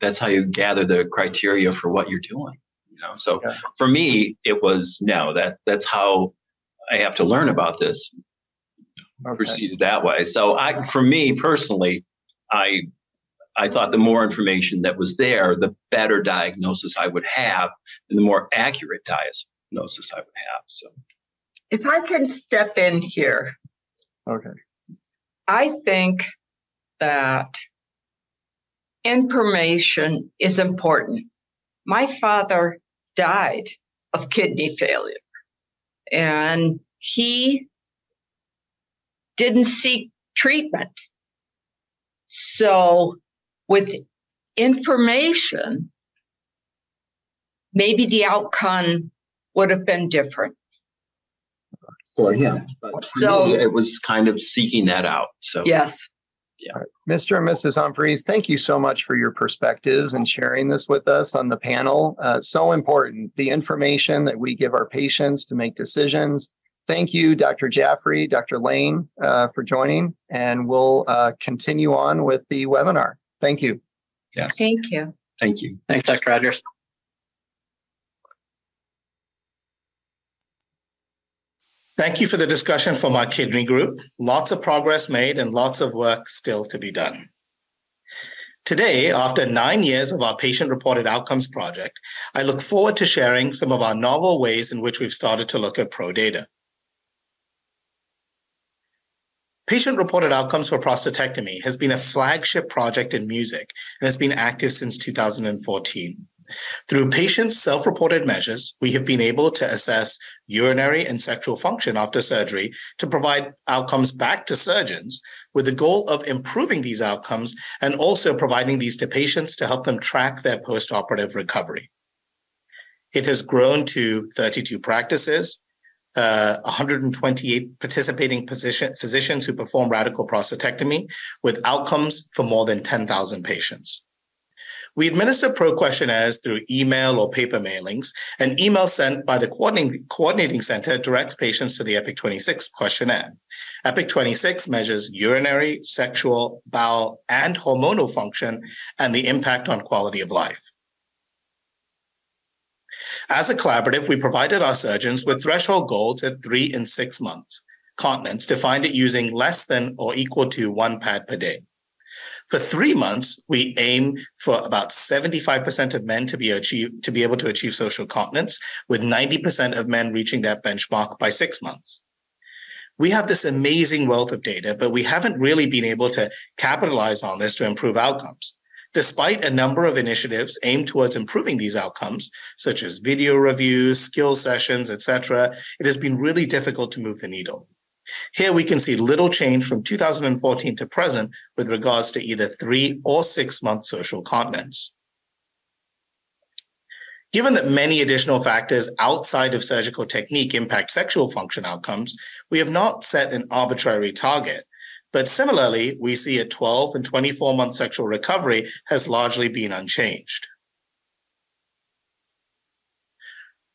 that's how you gather the criteria for what you're doing. You know, so yeah. for me, it was no. That's that's how I have to learn about this okay. proceeded that way. So I, for me personally, I I thought the more information that was there, the better diagnosis I would have, and the more accurate diagnosis I would have. So, if I can step in here, okay, I think that information is important. My father died of kidney failure, and he didn't seek treatment. So, with information, maybe the outcome would have been different. For him. But so me, it was kind of seeking that out. So, yes. Yeah. Right. Mr. and Mrs. Humphreys, thank you so much for your perspectives and sharing this with us on the panel. Uh, so important. The information that we give our patients to make decisions thank you, Dr. Jaffrey, Dr. Lane, uh, for joining, and we'll uh, continue on with the webinar. Thank you. Yes. Thank you. Thank you. Thanks, Dr. Rogers. Thank you for the discussion from our kidney group. Lots of progress made and lots of work still to be done. Today, after nine years of our patient reported outcomes project, I look forward to sharing some of our novel ways in which we've started to look at pro data. Patient reported outcomes for prostatectomy has been a flagship project in music and has been active since 2014. Through patient self reported measures, we have been able to assess urinary and sexual function after surgery to provide outcomes back to surgeons with the goal of improving these outcomes and also providing these to patients to help them track their post operative recovery. It has grown to 32 practices, uh, 128 participating physician, physicians who perform radical prostatectomy with outcomes for more than 10,000 patients. We administer pro questionnaires through email or paper mailings. An email sent by the coordinating, coordinating center directs patients to the EPIC 26 questionnaire. EPIC 26 measures urinary, sexual, bowel, and hormonal function and the impact on quality of life. As a collaborative, we provided our surgeons with threshold goals at three and six months, continence defined it using less than or equal to one pad per day. For three months, we aim for about 75% of men to be achieve to be able to achieve social continence, with 90% of men reaching that benchmark by six months. We have this amazing wealth of data, but we haven't really been able to capitalize on this to improve outcomes. Despite a number of initiatives aimed towards improving these outcomes, such as video reviews, skill sessions, etc., it has been really difficult to move the needle. Here we can see little change from 2014 to present with regards to either three or six month social continence. Given that many additional factors outside of surgical technique impact sexual function outcomes, we have not set an arbitrary target. But similarly, we see a 12 and 24 month sexual recovery has largely been unchanged.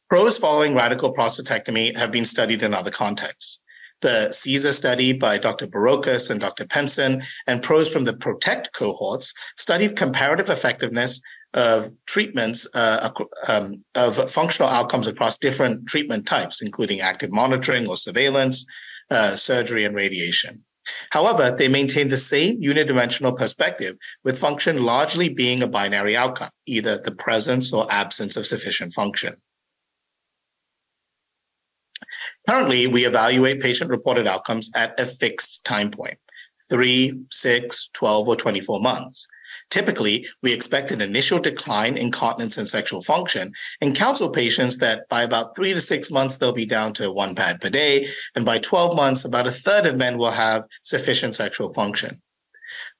Pros following radical prostatectomy have been studied in other contexts the CEASAR study by Dr. Barocas and Dr. Penson, and pros from the PROTECT cohorts studied comparative effectiveness of treatments uh, um, of functional outcomes across different treatment types, including active monitoring or surveillance, uh, surgery, and radiation. However, they maintain the same unidimensional perspective, with function largely being a binary outcome, either the presence or absence of sufficient function. Currently, we evaluate patient reported outcomes at a fixed time point three, six, 12, or 24 months. Typically, we expect an initial decline in continence and sexual function and counsel patients that by about three to six months, they'll be down to one pad per day. And by 12 months, about a third of men will have sufficient sexual function.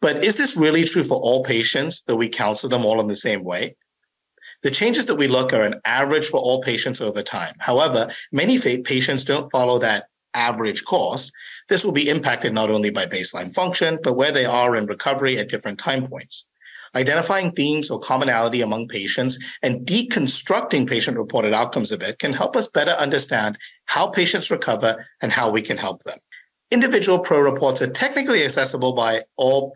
But is this really true for all patients that we counsel them all in the same way? The changes that we look are an average for all patients over time. However, many patients don't follow that average course. This will be impacted not only by baseline function, but where they are in recovery at different time points. Identifying themes or commonality among patients and deconstructing patient reported outcomes a bit can help us better understand how patients recover and how we can help them. Individual pro reports are technically accessible by all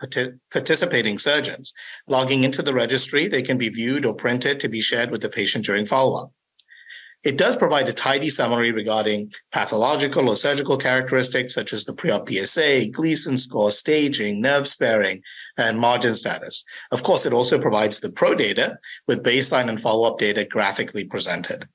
participating surgeons. Logging into the registry, they can be viewed or printed to be shared with the patient during follow up. It does provide a tidy summary regarding pathological or surgical characteristics such as the pre-op PSA, Gleason score, staging, nerve sparing, and margin status. Of course, it also provides the pro data with baseline and follow-up data graphically presented.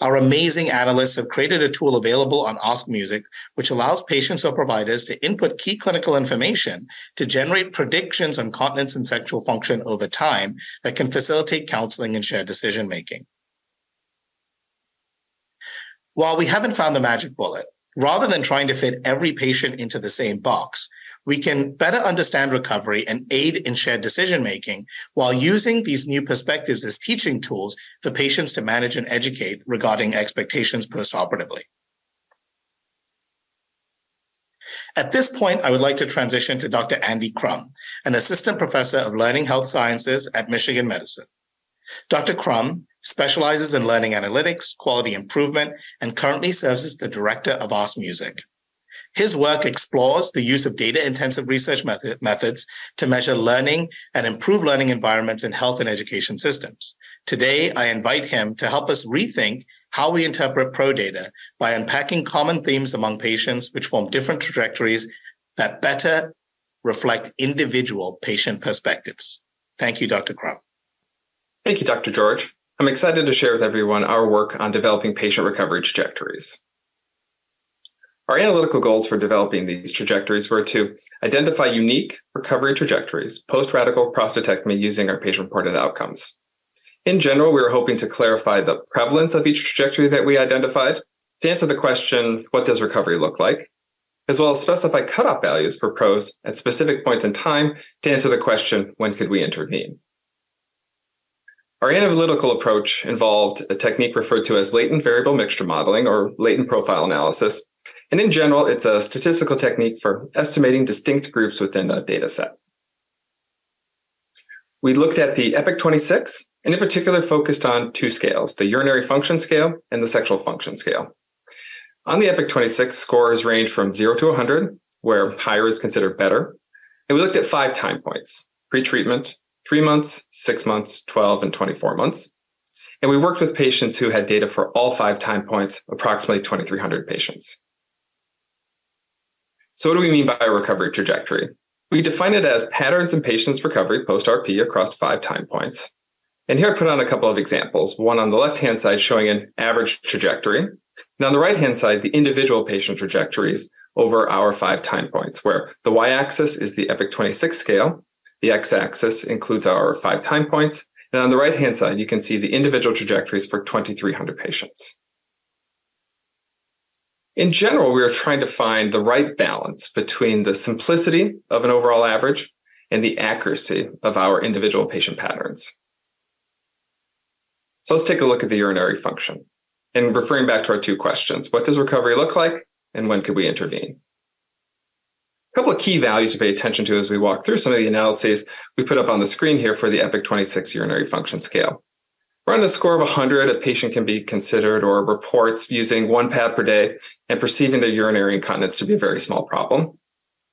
Our amazing analysts have created a tool available on Ask Music, which allows patients or providers to input key clinical information to generate predictions on continence and sexual function over time that can facilitate counseling and shared decision making. While we haven't found the magic bullet, rather than trying to fit every patient into the same box, we can better understand recovery and aid in shared decision making while using these new perspectives as teaching tools for patients to manage and educate regarding expectations postoperatively. At this point, I would like to transition to Dr. Andy Krumm, an assistant professor of learning health sciences at Michigan Medicine. Dr. Krumm specializes in learning analytics, quality improvement, and currently serves as the director of Ask Music. His work explores the use of data intensive research method, methods to measure learning and improve learning environments in health and education systems. Today, I invite him to help us rethink how we interpret pro data by unpacking common themes among patients which form different trajectories that better reflect individual patient perspectives. Thank you, Dr. Krumm. Thank you, Dr. George. I'm excited to share with everyone our work on developing patient recovery trajectories. Our analytical goals for developing these trajectories were to identify unique recovery trajectories post radical prostatectomy using our patient reported outcomes. In general, we were hoping to clarify the prevalence of each trajectory that we identified to answer the question, what does recovery look like? As well as specify cutoff values for pros at specific points in time to answer the question, when could we intervene? Our analytical approach involved a technique referred to as latent variable mixture modeling or latent profile analysis, and in general, it's a statistical technique for estimating distinct groups within a data set. we looked at the EPIC 26 and in particular focused on two scales, the urinary function scale and the sexual function scale. On the EPIC 26, scores range from 0 to 100, where higher is considered better. And we looked at five time points pre-treatment, three months, six months, 12, and 24 months. And we worked with patients who had data for all five time points, approximately 2,300 patients. So, what do we mean by a recovery trajectory? We define it as patterns in patients' recovery post RP across five time points. And here I put on a couple of examples, one on the left hand side showing an average trajectory, and on the right hand side, the individual patient trajectories over our five time points, where the y axis is the EPIC 26 scale, the x axis includes our five time points, and on the right hand side, you can see the individual trajectories for 2,300 patients. In general, we are trying to find the right balance between the simplicity of an overall average and the accuracy of our individual patient patterns. So let's take a look at the urinary function. And referring back to our two questions, what does recovery look like and when could we intervene? A couple of key values to pay attention to as we walk through some of the analyses we put up on the screen here for the EPIC 26 urinary function scale. Around a score of 100, a patient can be considered or reports using one pad per day and perceiving their urinary incontinence to be a very small problem,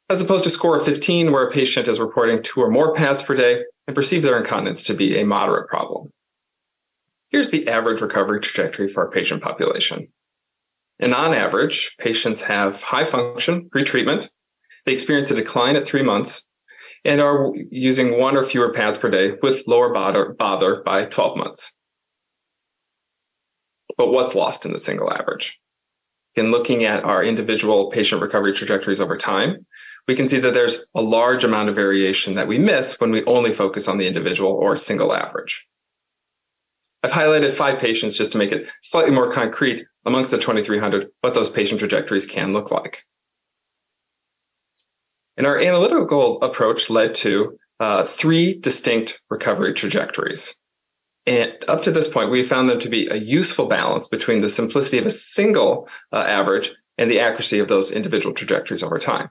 as opposed to score of 15, where a patient is reporting two or more pads per day and perceive their incontinence to be a moderate problem. Here's the average recovery trajectory for our patient population. And on average, patients have high function pre-treatment. They experience a decline at three months and are using one or fewer pads per day with lower bother, bother by 12 months. But what's lost in the single average? In looking at our individual patient recovery trajectories over time, we can see that there's a large amount of variation that we miss when we only focus on the individual or single average. I've highlighted five patients just to make it slightly more concrete amongst the 2300 what those patient trajectories can look like. And our analytical approach led to uh, three distinct recovery trajectories. And up to this point, we found them to be a useful balance between the simplicity of a single uh, average and the accuracy of those individual trajectories over time.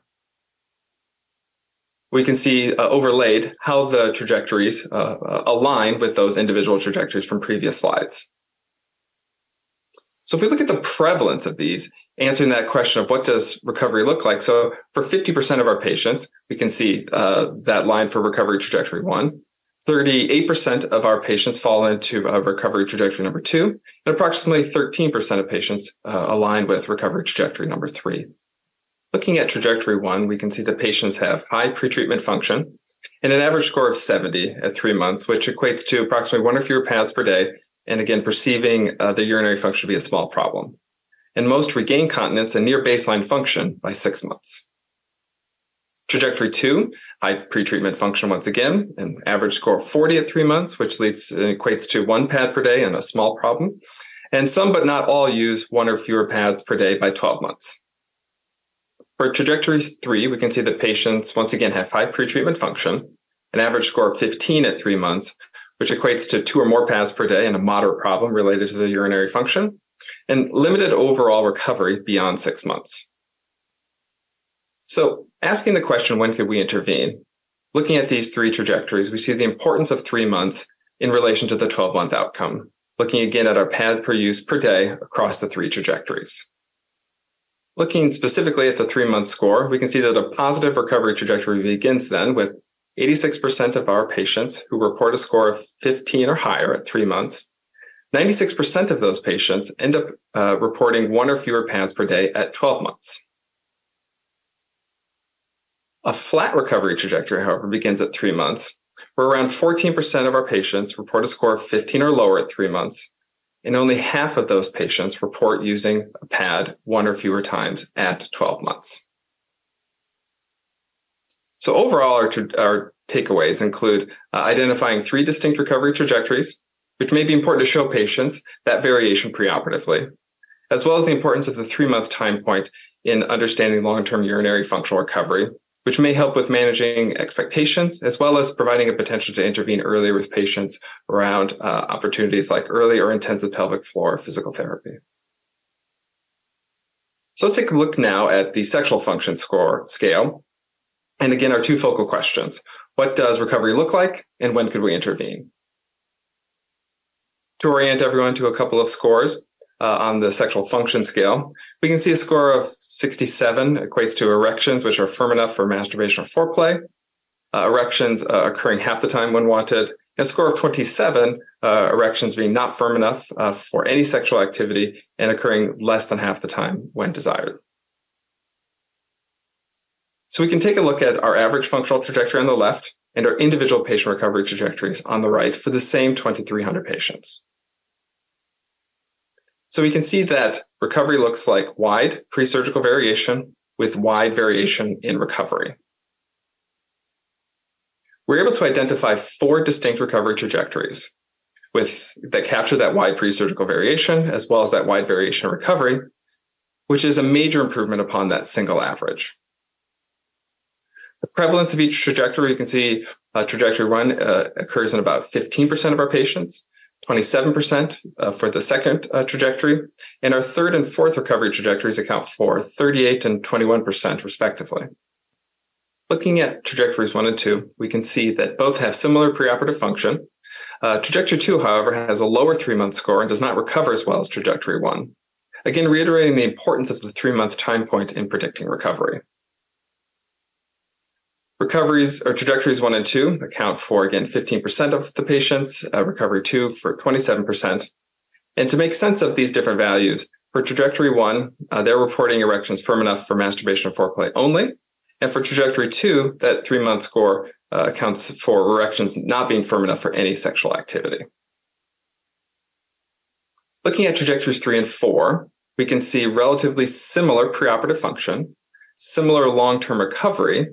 We can see uh, overlaid how the trajectories uh, uh, align with those individual trajectories from previous slides. So if we look at the prevalence of these, answering that question of what does recovery look like? So for 50% of our patients, we can see uh, that line for recovery trajectory one. 38% of our patients fall into uh, recovery trajectory number two, and approximately 13% of patients uh, align with recovery trajectory number three. Looking at trajectory one, we can see the patients have high pretreatment function and an average score of 70 at three months, which equates to approximately one or fewer pads per day, and again, perceiving uh, the urinary function to be a small problem. And most regain continence and near baseline function by six months. Trajectory two, high pretreatment function once again, an average score of 40 at three months, which leads equates to one pad per day and a small problem. And some but not all use one or fewer pads per day by 12 months. For trajectory three, we can see that patients once again have high pretreatment function, an average score of 15 at three months, which equates to two or more pads per day and a moderate problem related to the urinary function, and limited overall recovery beyond six months. So, asking the question, when could we intervene? Looking at these three trajectories, we see the importance of three months in relation to the 12 month outcome, looking again at our pad per use per day across the three trajectories. Looking specifically at the three month score, we can see that a positive recovery trajectory begins then with 86% of our patients who report a score of 15 or higher at three months. 96% of those patients end up uh, reporting one or fewer pads per day at 12 months. A flat recovery trajectory, however, begins at three months, where around 14% of our patients report a score of 15 or lower at three months, and only half of those patients report using a pad one or fewer times at 12 months. So overall, our, our takeaways include uh, identifying three distinct recovery trajectories, which may be important to show patients that variation preoperatively, as well as the importance of the three month time point in understanding long term urinary functional recovery, which may help with managing expectations, as well as providing a potential to intervene earlier with patients around uh, opportunities like early or intensive pelvic floor physical therapy. So let's take a look now at the sexual function score scale. And again, our two focal questions. what does recovery look like and when could we intervene? To orient everyone to a couple of scores uh, on the sexual function scale, we can see a score of 67 equates to erections, which are firm enough for masturbation or foreplay, uh, erections uh, occurring half the time when wanted, and a score of 27, uh, erections being not firm enough uh, for any sexual activity and occurring less than half the time when desired. So we can take a look at our average functional trajectory on the left and our individual patient recovery trajectories on the right for the same 2,300 patients. So we can see that recovery looks like wide pre-surgical variation with wide variation in recovery. We're able to identify four distinct recovery trajectories with that capture that wide pre-surgical variation as well as that wide variation in recovery, which is a major improvement upon that single average. The prevalence of each trajectory, you can see uh, trajectory one uh, occurs in about 15% of our patients, 27% uh, for the second uh, trajectory, and our third and fourth recovery trajectories account for 38 and 21% respectively. Looking at trajectories one and two, we can see that both have similar preoperative function. Uh, trajectory two, however, has a lower three month score and does not recover as well as trajectory one. Again, reiterating the importance of the three month time point in predicting recovery. Recoveries or trajectories one and two account for, again, 15% of the patients, uh, recovery two for 27%. And to make sense of these different values, for trajectory one, uh, they're reporting erections firm enough for masturbation and foreplay only. And for trajectory two, that three month score uh, accounts for erections not being firm enough for any sexual activity. Looking at trajectories three and four, we can see relatively similar preoperative function, similar long term recovery,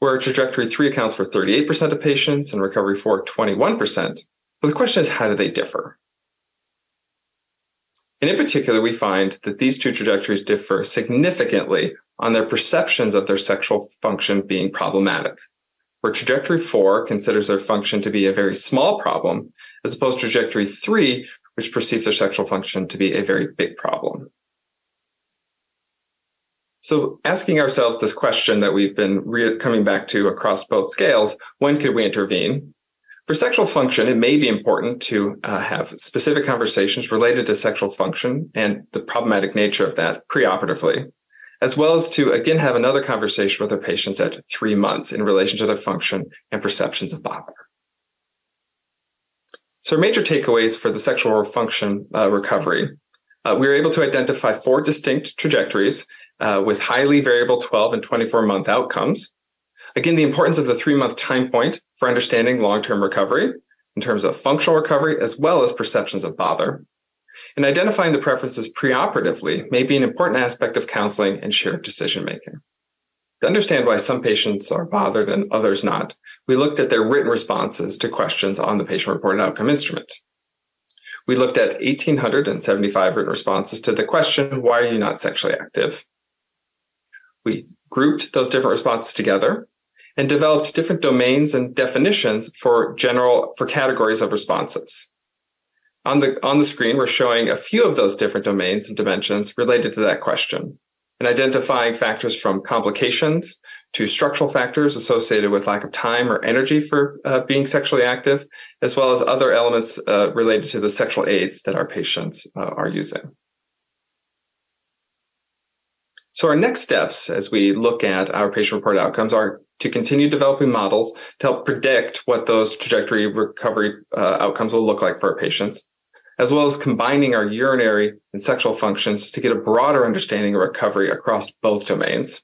where trajectory three accounts for 38% of patients and recovery four, 21%. But the question is, how do they differ? And in particular, we find that these two trajectories differ significantly on their perceptions of their sexual function being problematic, where trajectory four considers their function to be a very small problem, as opposed to trajectory three, which perceives their sexual function to be a very big problem. So, asking ourselves this question that we've been re- coming back to across both scales when could we intervene? For sexual function, it may be important to uh, have specific conversations related to sexual function and the problematic nature of that preoperatively, as well as to again have another conversation with our patients at three months in relation to their function and perceptions of bother. So, our major takeaways for the sexual function uh, recovery uh, we were able to identify four distinct trajectories uh, with highly variable 12 and 24 month outcomes. Again, the importance of the three month time point for understanding long term recovery in terms of functional recovery as well as perceptions of bother. And identifying the preferences preoperatively may be an important aspect of counseling and shared decision making. To understand why some patients are bothered and others not, we looked at their written responses to questions on the patient reported outcome instrument. We looked at 1,875 written responses to the question, Why are you not sexually active? We grouped those different responses together and developed different domains and definitions for general for categories of responses. On the on the screen, we're showing a few of those different domains and dimensions related to that question and identifying factors from complications to structural factors associated with lack of time or energy for uh, being sexually active, as well as other elements uh, related to the sexual aids that our patients uh, are using. So our next steps as we look at our patient reported outcomes are to continue developing models to help predict what those trajectory recovery uh, outcomes will look like for our patients, as well as combining our urinary and sexual functions to get a broader understanding of recovery across both domains.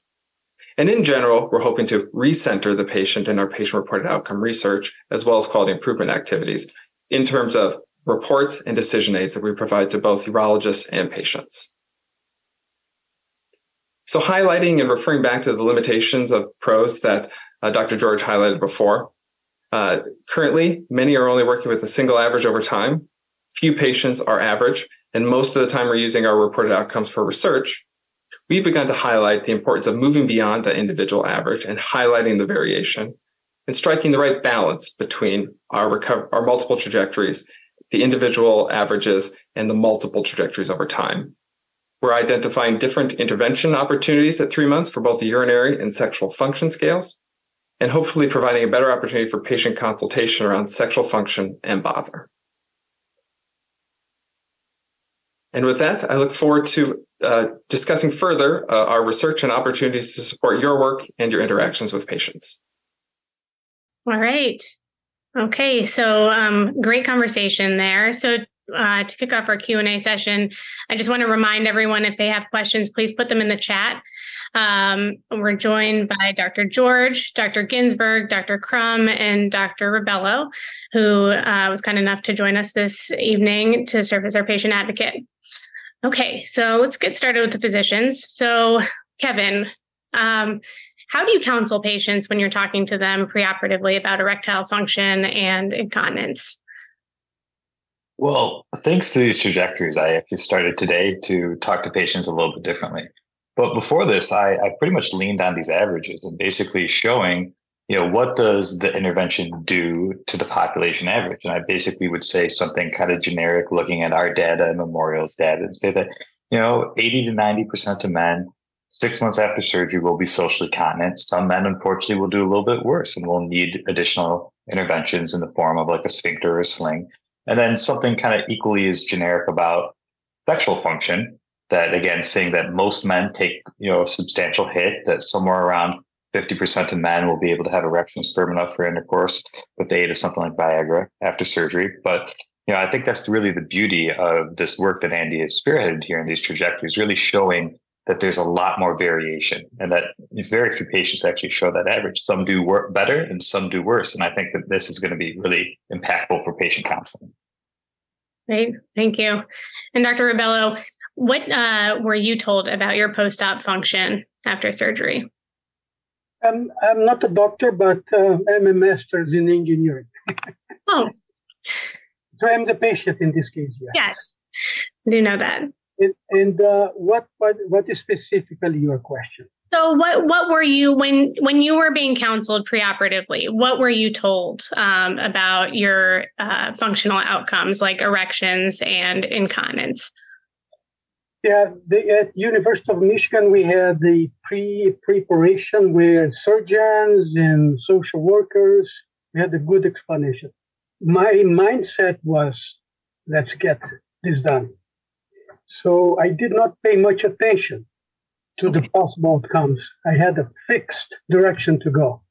And in general, we're hoping to recenter the patient in our patient reported outcome research, as well as quality improvement activities in terms of reports and decision aids that we provide to both urologists and patients. So, highlighting and referring back to the limitations of PROS that uh, Dr. George highlighted before, uh, currently, many are only working with a single average over time. Few patients are average, and most of the time we're using our reported outcomes for research. We've begun to highlight the importance of moving beyond the individual average and highlighting the variation and striking the right balance between our, our multiple trajectories, the individual averages, and the multiple trajectories over time. We're identifying different intervention opportunities at three months for both the urinary and sexual function scales. and hopefully providing a better opportunity for patient consultation around sexual function and bother. And with that, I look forward to uh, discussing further uh, our research and opportunities to support your work and your interactions with patients. All right. Okay, so um, great conversation there. So uh, to kick off our q&a session. I just want to remind everyone if they have questions please put them in the chat. Um, we're joined by dr george dr ginsburg dr krumm and dr ribello who uh, was kind enough to join us this evening to serve as our patient advocate. Okay so let's get started with the physicians. So kevin um, how do you counsel patients when you're talking to them preoperatively about erectile function and incontinence well, thanks to these trajectories, I actually started today to talk to patients a little bit differently. But before this, I, I pretty much leaned on these averages and basically showing, you know, what does the intervention do to the population average? And I basically would say something kind of generic, looking at our data and Memorial's data, and say that, you know, 80 to 90% of men six months after surgery will be socially continent. Some men, unfortunately, will do a little bit worse and will need additional interventions in the form of like a sphincter or a sling. And then something kind of equally as generic about sexual function that again saying that most men take you know a substantial hit that somewhere around 50% of men will be able to have erections firm enough for intercourse with the aid of something like Viagra after surgery. But you know, I think that's really the beauty of this work that Andy has spearheaded here in these trajectories, really showing that there's a lot more variation and that very few patients actually show that average. Some do work better and some do worse. And I think that this is going to be really impactful for patient counseling. Great. Thank you. And Dr. Ribello, what uh, were you told about your post op function after surgery? I'm, I'm not a doctor, but uh, I'm a master's in engineering. oh. [laughs] So I'm the patient in this case. Yeah. Yes. I do know that. And, and uh, what, what what is specifically your question? So what what were you when when you were being counseled preoperatively? What were you told um, about your uh, functional outcomes like erections and incontinence? Yeah, the, at University of Michigan, we had the pre preparation where surgeons and social workers. We had a good explanation. My mindset was, let's get this done. So I did not pay much attention to the possible outcomes. I had a fixed direction to go.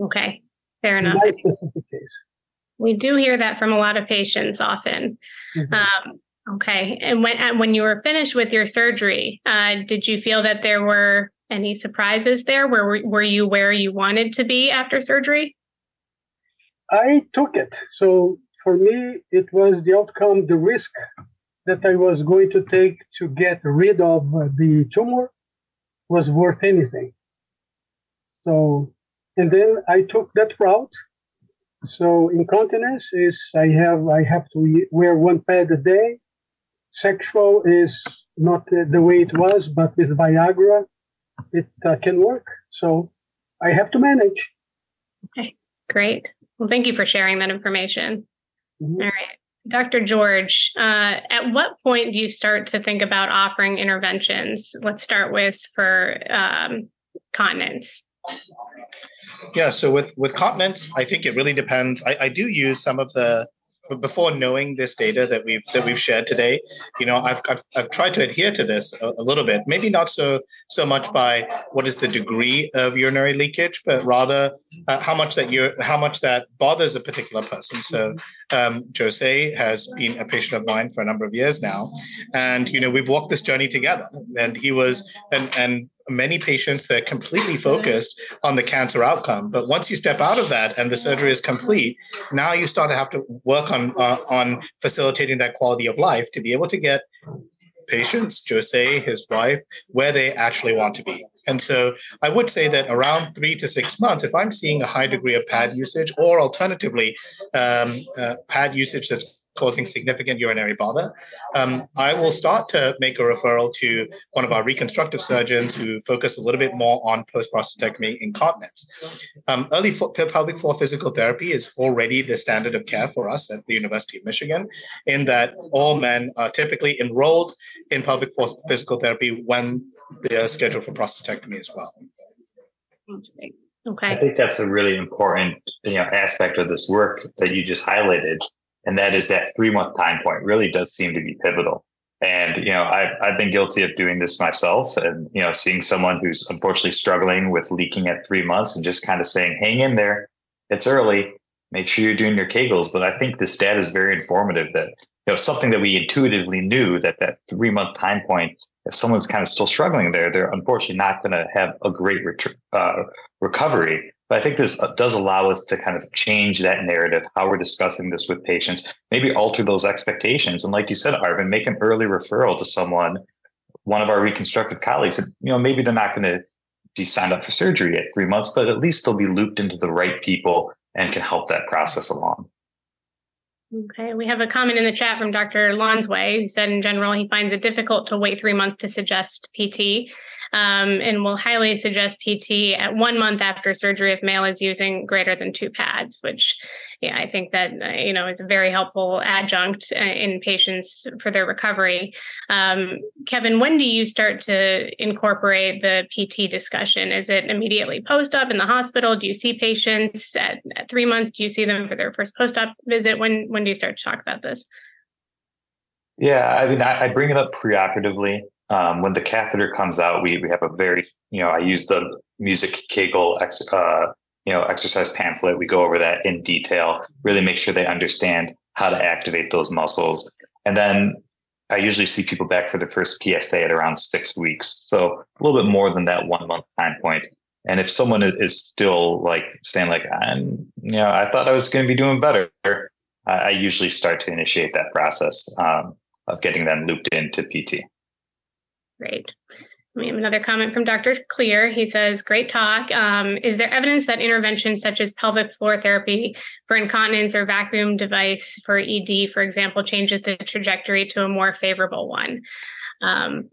Okay, fair enough. In my specific case. We do hear that from a lot of patients often. Mm-hmm. Um, okay, and when when you were finished with your surgery, uh, did you feel that there were any surprises there? Were were you where you wanted to be after surgery? I took it. So for me, it was the outcome, the risk that I was going to take to get rid of the tumor was worth anything. So, and then I took that route. So incontinence is I have I have to wear one pad a day. Sexual is not the way it was, but with Viagra, it uh, can work. So I have to manage. Okay, great. Well, thank you for sharing that information. Mm-hmm. All right. Dr. George, uh, at what point do you start to think about offering interventions? Let's start with for um, continence. Yeah, so with with continence, I think it really depends. I, I do use some of the but before knowing this data that we've that we've shared today, you know, I've I've, I've tried to adhere to this a, a, little bit. Maybe not so so much by what is the degree of urinary leakage, but rather uh, how much that you how much that bothers a particular person. So, um, Jose has been a patient of mine for a number of years now, and you know, we've walked this journey together. And he was and and many patients that are completely focused on the cancer outcome. But once you step out of that and the surgery is complete, now you start to have to work on uh, on facilitating that quality of life to be able to get patients, Jose, his wife, where they actually want to be. And so I would say that around three to six months, if I'm seeing a high degree of pad usage, or alternatively, um, uh, pad usage that's causing significant urinary bother, um, I will start to make a referral to one of our reconstructive surgeons who focus a little bit more on post prostatectomy incontinence. Um, early fo- pelvic floor physical therapy is already the standard of care for us at the University of Michigan, in that all men are typically enrolled in pelvic floor physical therapy when they're scheduled for prostatectomy as well. That's great. Okay. I think that's a really important you know aspect of this work that you just highlighted, and that is that three month time point really does seem to be pivotal. And you know, I've I've been guilty of doing this myself, and you know, seeing someone who's unfortunately struggling with leaking at three months, and just kind of saying, "Hang in there, it's early. Make sure you're doing your Kegels." But I think this data is very informative. That you know, something that we intuitively knew that that three month time point, if someone's kind of still struggling there, they're unfortunately not going to have a great ret- uh, recovery. But I think this uh, does allow us to kind of change that narrative, how we're discussing this with patients, maybe alter those expectations. And like you said, Arvin, make an early referral to someone, one of our reconstructive colleagues. You know, maybe they're not going to be signed up for surgery at three months, but at least they'll be looped into the right people and can help that process along. Okay, we have a comment in the chat from Dr. Lonsway who said in general he finds it difficult to wait three months to suggest PT um, and will highly suggest PT at one month after surgery if male is using greater than two pads, which, yeah, I think that, uh, you know, is a very helpful adjunct uh, in patients for their recovery. Um, Kevin, when do you start to incorporate the PT discussion? Is it immediately post op in the hospital? Do you see patients at, at three months? Do you see them for their first post op visit? When, when do you start to talk about this? Yeah, I mean, I, I bring it up preoperatively. Um, when the catheter comes out, we we have a very you know I use the music Kegel ex, uh, you know exercise pamphlet. We go over that in detail, really make sure they understand how to activate those muscles, and then I usually see people back for the first PSA at around six weeks, so a little bit more than that one month time point. And if someone is still like saying like I'm, you know, I thought I was going to be doing better, I, I usually start to initiate that process um, of getting them looped into PT. Great. We have another comment from Dr. Clear. He says, Great talk. Um, is there evidence that interventions such as pelvic floor therapy for incontinence or vacuum device for ED, for example, changes the trajectory to a more favorable one? Um,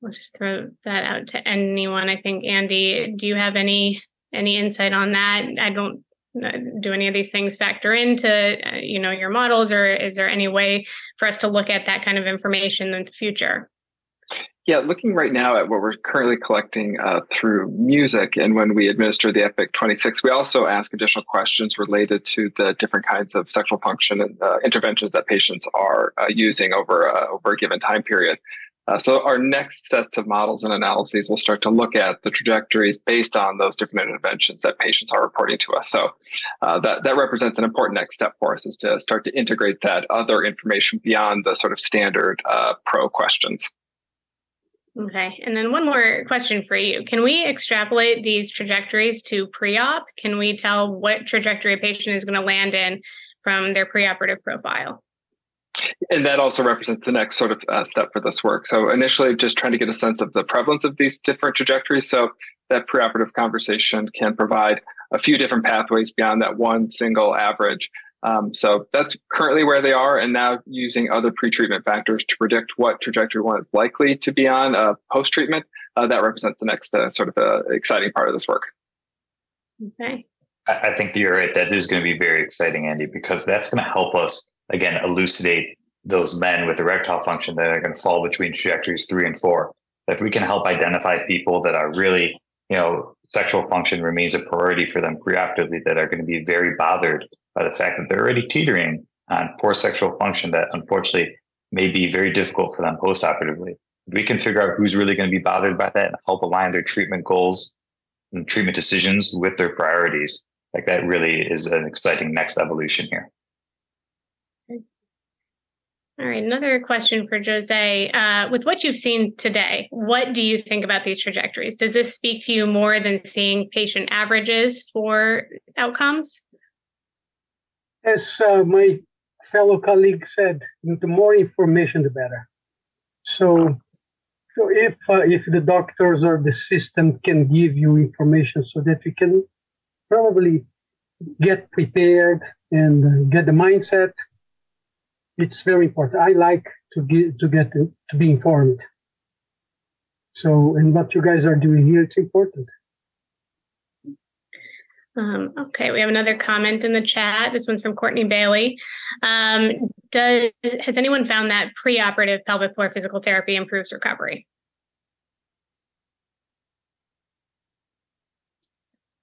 we'll just throw that out to anyone. I think, Andy, do you have any any insight on that? I don't uh, do any of these things factor into uh, you know your models or is there any way for us to look at that kind of information in the future yeah, looking right now at what we're currently collecting uh, through music, and when we administer the Epic 26, we also ask additional questions related to the different kinds of sexual function and uh, interventions that patients are uh, using over uh, over a given time period. Uh, so our next sets of models and analyses will start to look at the trajectories based on those different interventions that patients are reporting to us. So uh, that that represents an important next step for us is to start to integrate that other information beyond the sort of standard pro questions. Okay. And then one more question for you. Can we extrapolate these trajectories to pre op? Can we tell what trajectory a patient is going to land in from their preoperative profile? And that also represents the next sort of uh, step for this work. So, initially, just trying to get a sense of the prevalence of these different trajectories. So, that preoperative conversation can provide a few different pathways beyond that one single average um, so that's currently where they are, and now using other pretreatment factors to predict what trajectory one is likely to be on uh, post treatment. Uh, that represents the next uh, sort of uh, exciting part of this work. Okay. I think you're right. That is going to be very exciting, Andy, because that's going to help us again elucidate those men with erectile function that are going to fall between trajectories three and four. If we can help identify people that are really, you know, sexual function remains a priority for them preoperatively, that are going to be very bothered by the fact that they're already teetering on poor sexual function that unfortunately may be very difficult for them postoperatively. We can figure out who's really going to be bothered by that and help align their treatment goals and treatment decisions with their priorities, like that really is an exciting next evolution here. All right, another question for Jose. Uh, with what you've seen today, what do you think about these trajectories? Does this speak to you more than seeing patient averages for outcomes? As uh, my fellow colleague said, the more information, the better. So, so if uh, if the doctors or the system can give you information so that we can probably get prepared and get the mindset, it's very important. I like to get to get to be informed. So, and what you guys are doing here, it's important. Um, okay, we have another comment in the chat. This one's from Courtney Bailey. Um, does has anyone found that preoperative pelvic floor physical therapy improves recovery?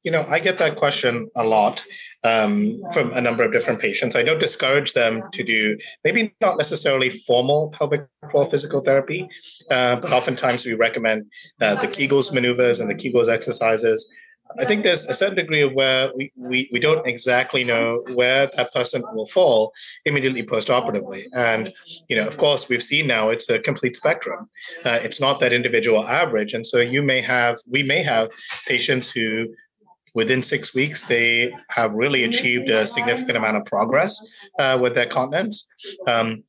you know, I get that question a lot um, from a number of different patients. I don't discourage them to do maybe not necessarily formal pelvic floor physical therapy, uh, but oftentimes we recommend uh, the Kegels maneuvers and the Kegels exercises. I think there's a certain degree of where we, we, we don't exactly know where that person will fall immediately post-operatively. And, you know, of course, we've seen now it's a complete spectrum. Uh, it's not that individual average. And so you may have, we may have patients who within six weeks, they have really achieved a significant amount of progress uh, with their continence. Um,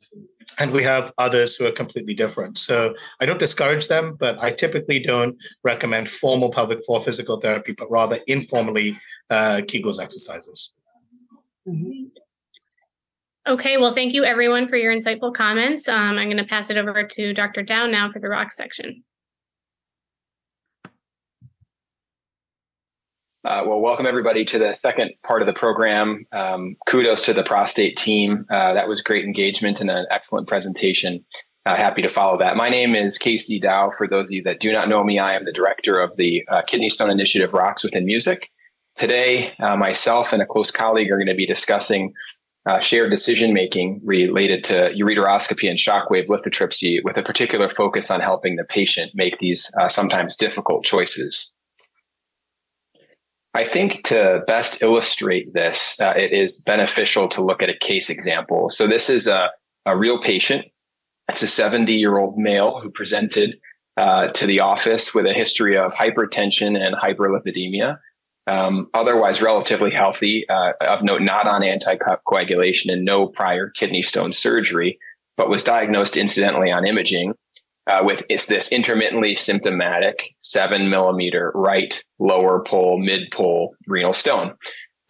and we have others who are completely different. So I don't discourage them, but I typically don't recommend formal pelvic floor physical therapy, but rather informally uh, Kegels exercises. Mm-hmm. Okay, well, thank you everyone for your insightful comments. Um, I'm going to pass it over to Dr. Dauw now for the rock section. Uh, well, welcome everybody to the second part of the program. Um, kudos to the prostate team. Uh, that was great engagement and an excellent presentation. Uh, happy to follow that. My name is Casey Dauw. For those of you that do not know me, I am the director of the uh, Kidney Stone Initiative Rocks Within Music. Today, uh, myself and a close colleague are going to be discussing uh, shared decision making related to ureteroscopy and shockwave lithotripsy, with a particular focus on helping the patient make these sometimes difficult choices. I think to best illustrate this, uh, it is beneficial to look at a case example. So this is a, a real patient. It's a 70 year old male who presented uh, to the office with a history of hypertension and hyperlipidemia. Um, otherwise, relatively healthy, uh, of note, not on anticoagulation and no prior kidney stone surgery, but was diagnosed incidentally on imaging uh, with is this intermittently symptomatic seven millimeter right lower pole mid pole renal stone.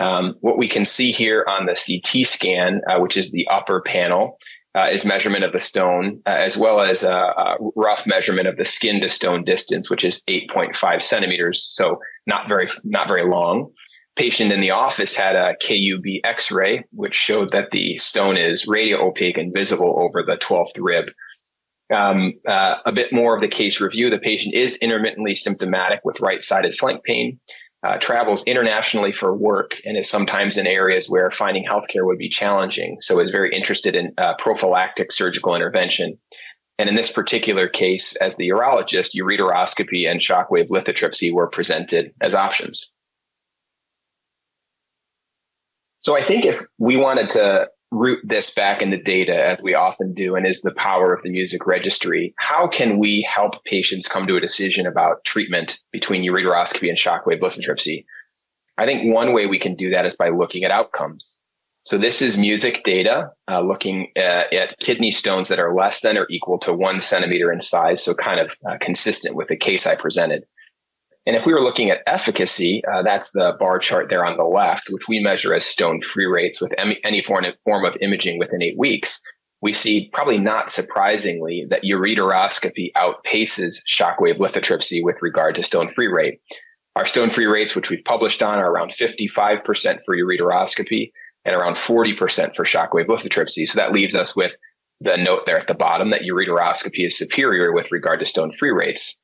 Um, what we can see here on the CT scan, uh, which is the upper panel, uh, is measurement of the stone, uh, as well as a, a, rough measurement of the skin to stone distance, which is 8.5 centimeters, so not very not very long. Patient in the office had a KUB X-ray, which showed that the stone is radio opaque and visible over the 12th rib um, uh, a bit more of the case review. The patient is intermittently symptomatic with right sided flank pain, uh, travels internationally for work, and is sometimes in areas where finding healthcare would be challenging. So, is very interested in uh, prophylactic surgical intervention. And in this particular case, as the urologist, ureteroscopy and shockwave lithotripsy were presented as options. So I think if we wanted to root this back in the data as we often do and is the power of the music registry. How can we help patients come to a decision about treatment between ureteroscopy and shockwave lithotripsy? I think one way we can do that is by looking at outcomes. So this is music data uh, looking at, at, kidney stones that are less than or equal to one centimeter in size so kind of uh, consistent with the case i presented and if we were looking at efficacy, uh, that's the bar chart there on the left, which we measure as stone free rates with any form of imaging within eight weeks. We see, probably not surprisingly, that ureteroscopy outpaces shockwave lithotripsy with regard to stone free rate. Our stone free rates, which we've published on, are around 55% for ureteroscopy and around 40% for shockwave lithotripsy. So that leaves us with the note there at the bottom that ureteroscopy is superior with regard to stone free rates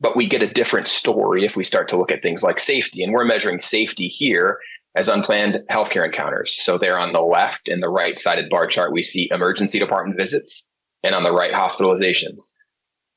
but we get a different story if we start to look at things like safety. And we're measuring safety here as unplanned healthcare encounters. So there on the left and the right sided bar chart, we see emergency department visits and on the right, hospitalizations.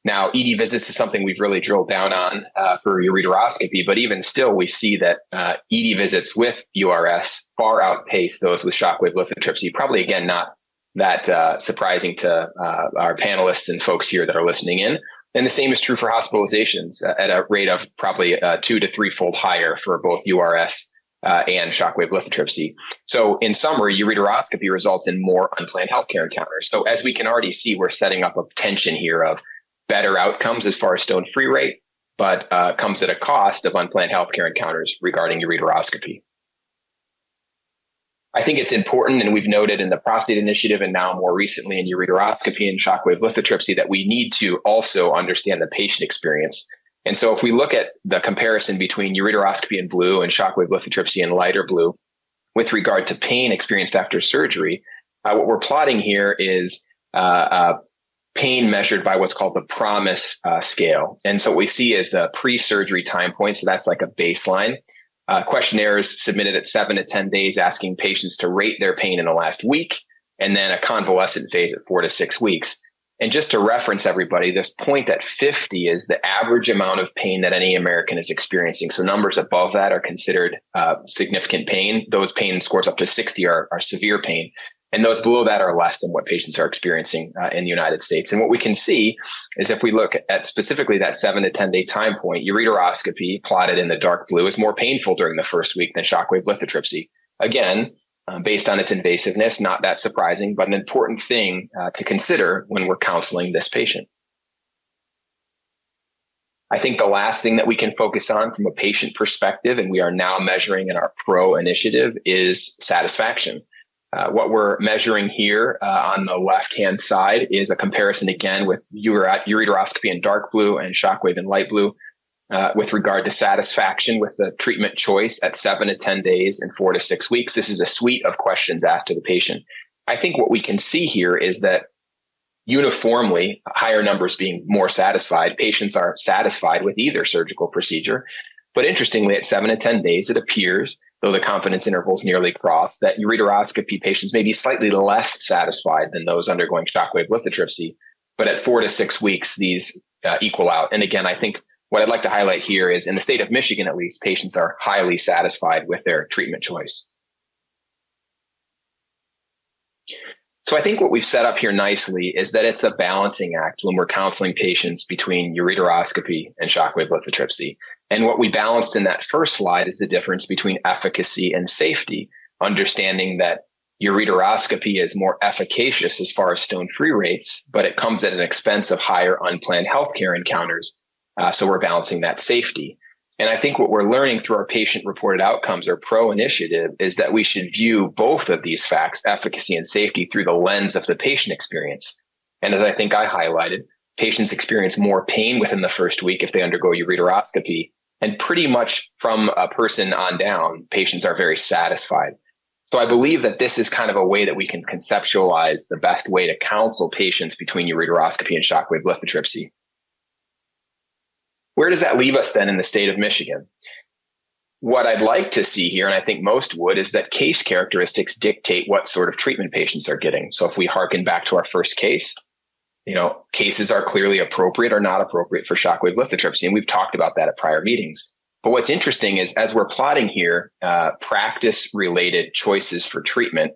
Now, ED visits is something we've really drilled down on uh, for ureteroscopy, but even still, we see that uh, ED visits with URS far outpace those with shockwave lithotripsy. Probably, again, not that uh, surprising to uh, our panelists and folks here that are listening in. And the same is true for hospitalizations at a rate of probably uh, two to threefold higher for both URS uh, and shockwave lithotripsy. So, in summary, ureteroscopy results in more unplanned healthcare encounters. So, as we can already see, we're setting up a tension here of better outcomes as far as stone free rate, but uh, comes at a cost of unplanned healthcare encounters regarding ureteroscopy. I think it's important, and we've noted in the prostate initiative and now more recently in ureteroscopy and shockwave lithotripsy, that we need to also understand the patient experience. And so if we look at the comparison between ureteroscopy in blue and shockwave lithotripsy in lighter blue with regard to pain experienced after surgery, uh, what we're plotting here is uh, uh, pain measured by what's called the PROMIS uh, scale. And so what we see is the pre-surgery time point. So that's like a baseline. Uh, questionnaires submitted at seven to 10 days asking patients to rate their pain in the last week, and then a convalescent phase at four to six weeks. And just to reference everybody, this point at 50 is the average amount of pain that any American is experiencing. So numbers above that are considered uh, significant pain. Those pain scores up to 60 are, are severe pain. And those below that are less than what patients are experiencing uh, in the United States. And what we can see is if we look at specifically that seven to 10 day time point, ureteroscopy plotted in the dark blue is more painful during the first week than shockwave lithotripsy. Again, uh, based on its invasiveness, not that surprising, but an important thing uh, to consider when we're counseling this patient. I think the last thing that we can focus on from a patient perspective, and we are now measuring in our PRO initiative, is satisfaction. Uh, what we're measuring here uh, on the left hand side is a comparison again with ureteroscopy in dark blue and shockwave in light blue uh, with regard to satisfaction with the treatment choice at seven to 10 days and four to six weeks. This is a suite of questions asked to the patient. I think what we can see here is that uniformly, higher numbers being more satisfied, patients are satisfied with either surgical procedure. But interestingly, at seven to 10 days, it appears though the confidence intervals nearly cross, that ureteroscopy patients may be slightly less satisfied than those undergoing shockwave lithotripsy. But at four to six weeks, these uh, equal out. And again, I think what I'd like to highlight here is in the state of Michigan, at least, patients are highly satisfied with their treatment choice. So I think what we've set up here nicely is that it's a balancing act when we're counseling patients between ureteroscopy and shockwave lithotripsy. And what we balanced in that first slide is the difference between efficacy and safety, understanding that ureteroscopy is more efficacious as far as stone free rates, but it comes at an expense of higher unplanned healthcare encounters. Uh, so we're balancing that safety. And I think what we're learning through our patient reported outcomes or PRO initiative is that we should view both of these facts, efficacy and safety, through the lens of the patient experience. And as I think I highlighted, patients experience more pain within the first week if they undergo ureteroscopy and pretty much from a person on down, patients are very satisfied. So I believe that this is kind of a way that we can conceptualize the best way to counsel patients between ureteroscopy and shockwave lithotripsy. Where does that leave us then in the state of Michigan? What I'd like to see here, and I think most would, is that case characteristics dictate what sort of treatment patients are getting. So if we harken back to our first case, you know, cases are clearly appropriate or not appropriate for shockwave lithotripsy. And we've talked about that at prior meetings. But what's interesting is as we're plotting here, uh, practice related choices for treatment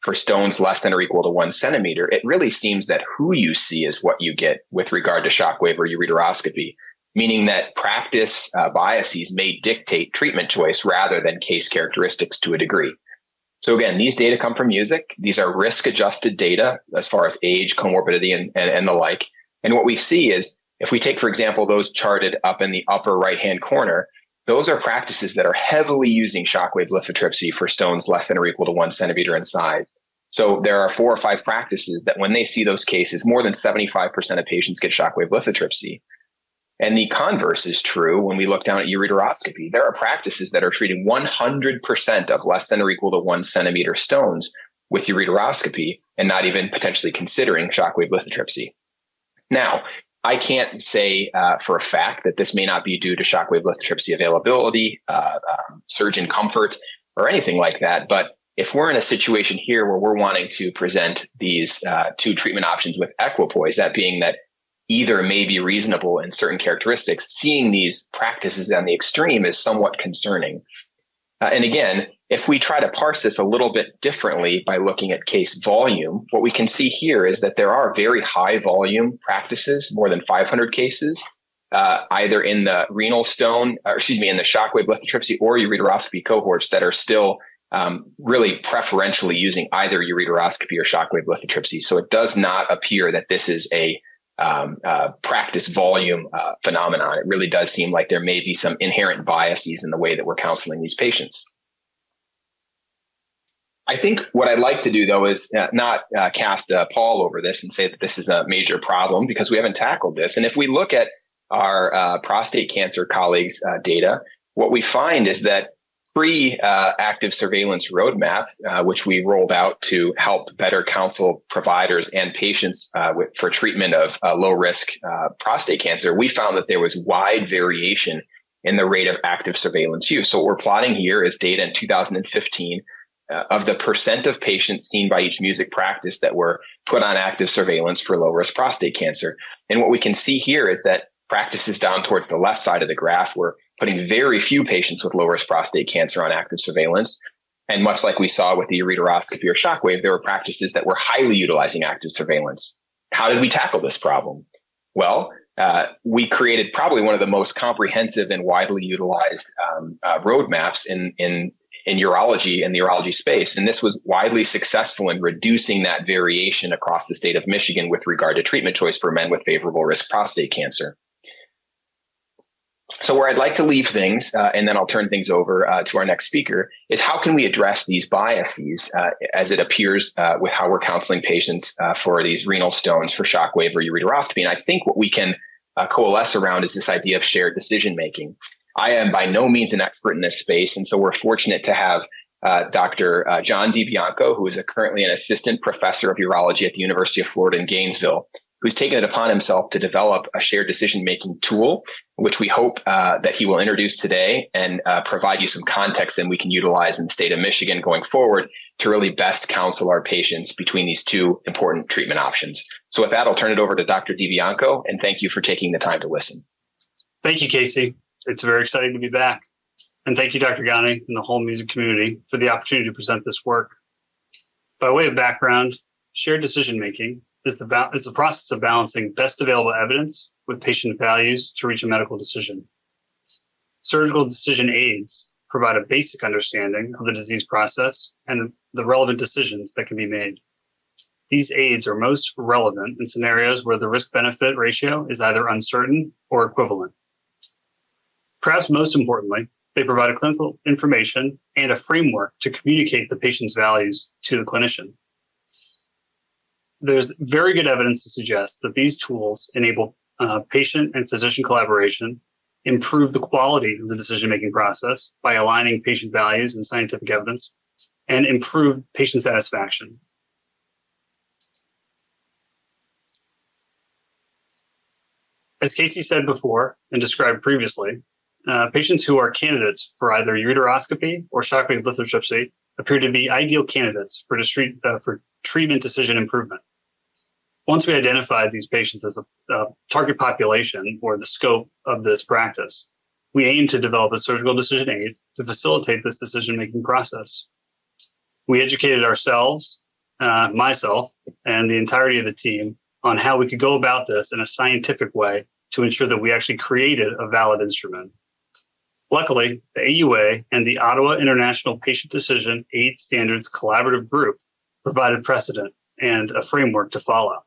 for stones less than or equal to one centimeter, it really seems that who you see is what you get with regard to shockwave or ureteroscopy, meaning that practice uh, biases may dictate treatment choice rather than case characteristics to a degree. So again, these data come from music. These are risk adjusted data as far as age, comorbidity, and, and, and the like. And what we see is if we take, for example, those charted up in the upper right hand corner, those are practices that are heavily using shockwave lithotripsy for stones less than or equal to one centimeter in size. So there are four or five practices that when they see those cases, more than 75% of patients get shockwave lithotripsy. And the converse is true when we look down at ureteroscopy. There are practices that are treating 100% of less than or equal to one centimeter stones with ureteroscopy and not even potentially considering shockwave lithotripsy. Now, I can't say uh, for a fact that this may not be due to shockwave lithotripsy availability, uh, um, surgeon comfort, or anything like that. But if we're in a situation here where we're wanting to present these uh, two treatment options with equipoise, that being that either may be reasonable in certain characteristics, seeing these practices on the extreme is somewhat concerning. Uh, and again, if we try to parse this a little bit differently by looking at case volume, what we can see here is that there are very high volume practices, more than 500 cases, uh, either in the renal stone, or excuse me, in the shockwave lithotripsy or ureteroscopy cohorts that are still um, really preferentially using either ureteroscopy or shockwave lithotripsy. So it does not appear that this is a um, uh, practice volume uh, phenomenon. It really does seem like there may be some inherent biases in the way that we're counseling these patients. I think what I'd like to do though is uh, not uh, cast a pall over this and say that this is a major problem because we haven't tackled this. And if we look at our uh, prostate cancer colleagues' uh, data, what we find is that pre uh, active surveillance roadmap, uh, which we rolled out to help better counsel providers and patients uh, with, for treatment of uh, low risk uh, prostate cancer, we found that there was wide variation in the rate of active surveillance use. So what we're plotting here is data in 2015 uh, of the percent of patients seen by each music practice that were put on active surveillance for low risk prostate cancer. And what we can see here is that practices down towards the left side of the graph were putting very few patients with low risk prostate cancer on active surveillance. And much like we saw with the ureteroscopy or shockwave, there were practices that were highly utilizing active surveillance. How did we tackle this problem? Well, uh, we created probably one of the most comprehensive and widely utilized um, uh, roadmaps in, in in urology and the urology space. And this was widely successful in reducing that variation across the state of Michigan with regard to treatment choice for men with favorable risk prostate cancer. So, where I'd like to leave things, uh, and then I'll turn things over uh, to our next speaker, is how can we address these biases uh, as it appears uh, with how we're counseling patients uh, for these renal stones for shockwave or ureteroscopy? And I think what we can uh, coalesce around is this idea of shared decision making. I am by no means an expert in this space. And so we're fortunate to have Dr. Uh, John DiBianco, who is currently an assistant professor of urology at the University of Florida in Gainesville, who's taken it upon himself to develop a shared decision making tool, which we hope uh, that he will introduce today and uh, provide you some context and we can utilize in the state of Michigan going forward to really best counsel our patients between these two important treatment options. So, with that, I'll turn it over to Dr. DiBianco and thank you for taking the time to listen. Thank you, Casey it's very exciting to be back. And thank you, Dr. Ghani, and the whole music community for the opportunity to present this work. By way of background, shared decision making is the, ba- is the process of balancing best available evidence with patient values to reach a medical decision. Surgical decision aids provide a basic understanding of the disease process and the relevant decisions that can be made. These aids are most relevant in scenarios where the risk benefit ratio is either uncertain or equivalent. Perhaps most importantly, they provide clinical information and a framework to communicate the patient's values to the clinician. There's very good evidence to suggest that these tools enable uh, patient and physician collaboration, improve the quality of the decision making process by aligning patient values and scientific evidence, and improve patient satisfaction. As Casey said before and described previously, uh, patients who are candidates for either ureteroscopy or shockwave lithotripsy appear to be ideal candidates for, distri- uh, for treatment decision improvement. Once we identified these patients as a, a target population or the scope of this practice, we aim to develop a surgical decision aid to facilitate this decision making process. We educated ourselves, uh, myself, and the entirety of the team on how we could go about this in a scientific way to ensure that we actually created a valid instrument. Luckily, the AUA and the Ottawa International Patient Decision Aid Standards Collaborative Group provided precedent and a framework to follow.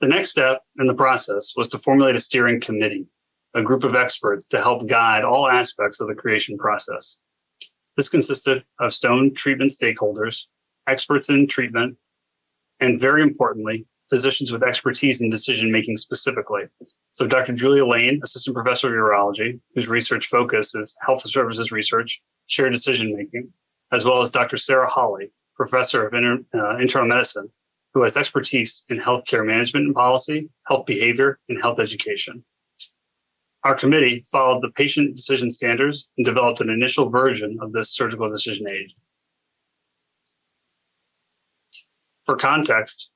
The next step in the process was to formulate a steering committee, a group of experts to help guide all aspects of the creation process. This consisted of stone treatment stakeholders, experts in treatment, and very importantly, physicians with expertise in decision making specifically. So, Dr. Julia Lane, assistant professor of urology, whose research focus is health services research, shared decision making, as well as Dr. Sarah Hawley, professor of inter, uh, internal medicine, who has expertise in healthcare management and policy, health behavior, and health education. Our committee followed the patient decision standards and developed an initial version of this surgical decision aid. For context,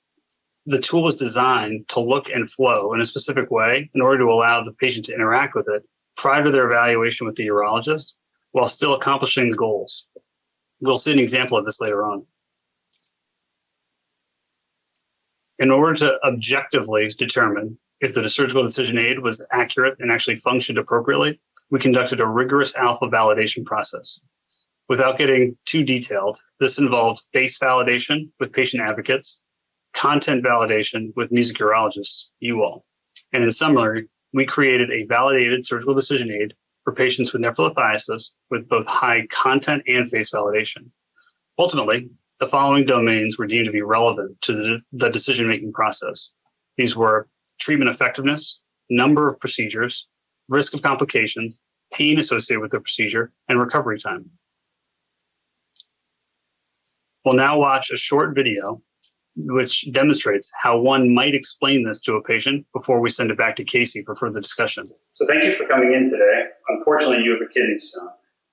the tool is designed to look and flow in a specific way in order to allow the patient to interact with it prior to their evaluation with the urologist while still accomplishing the goals. We'll see an example of this later on. In order to objectively determine if the surgical decision aid was accurate and actually functioned appropriately, we conducted a rigorous alpha validation process. Without getting too detailed, this involved face validation with patient advocates, content validation with music urologists, you all. And in summary, we created a validated surgical decision aid for patients with nephrolithiasis with both high content and face validation. Ultimately, the following domains were deemed to be relevant to the, the decision making process. These were treatment effectiveness, number of procedures, risk of complications, pain associated with the procedure, and recovery time. We'll now watch a short video which demonstrates how one might explain this to a patient before we send it back to Casey for further discussion. So thank you for coming in today. Unfortunately, you have a kidney stone.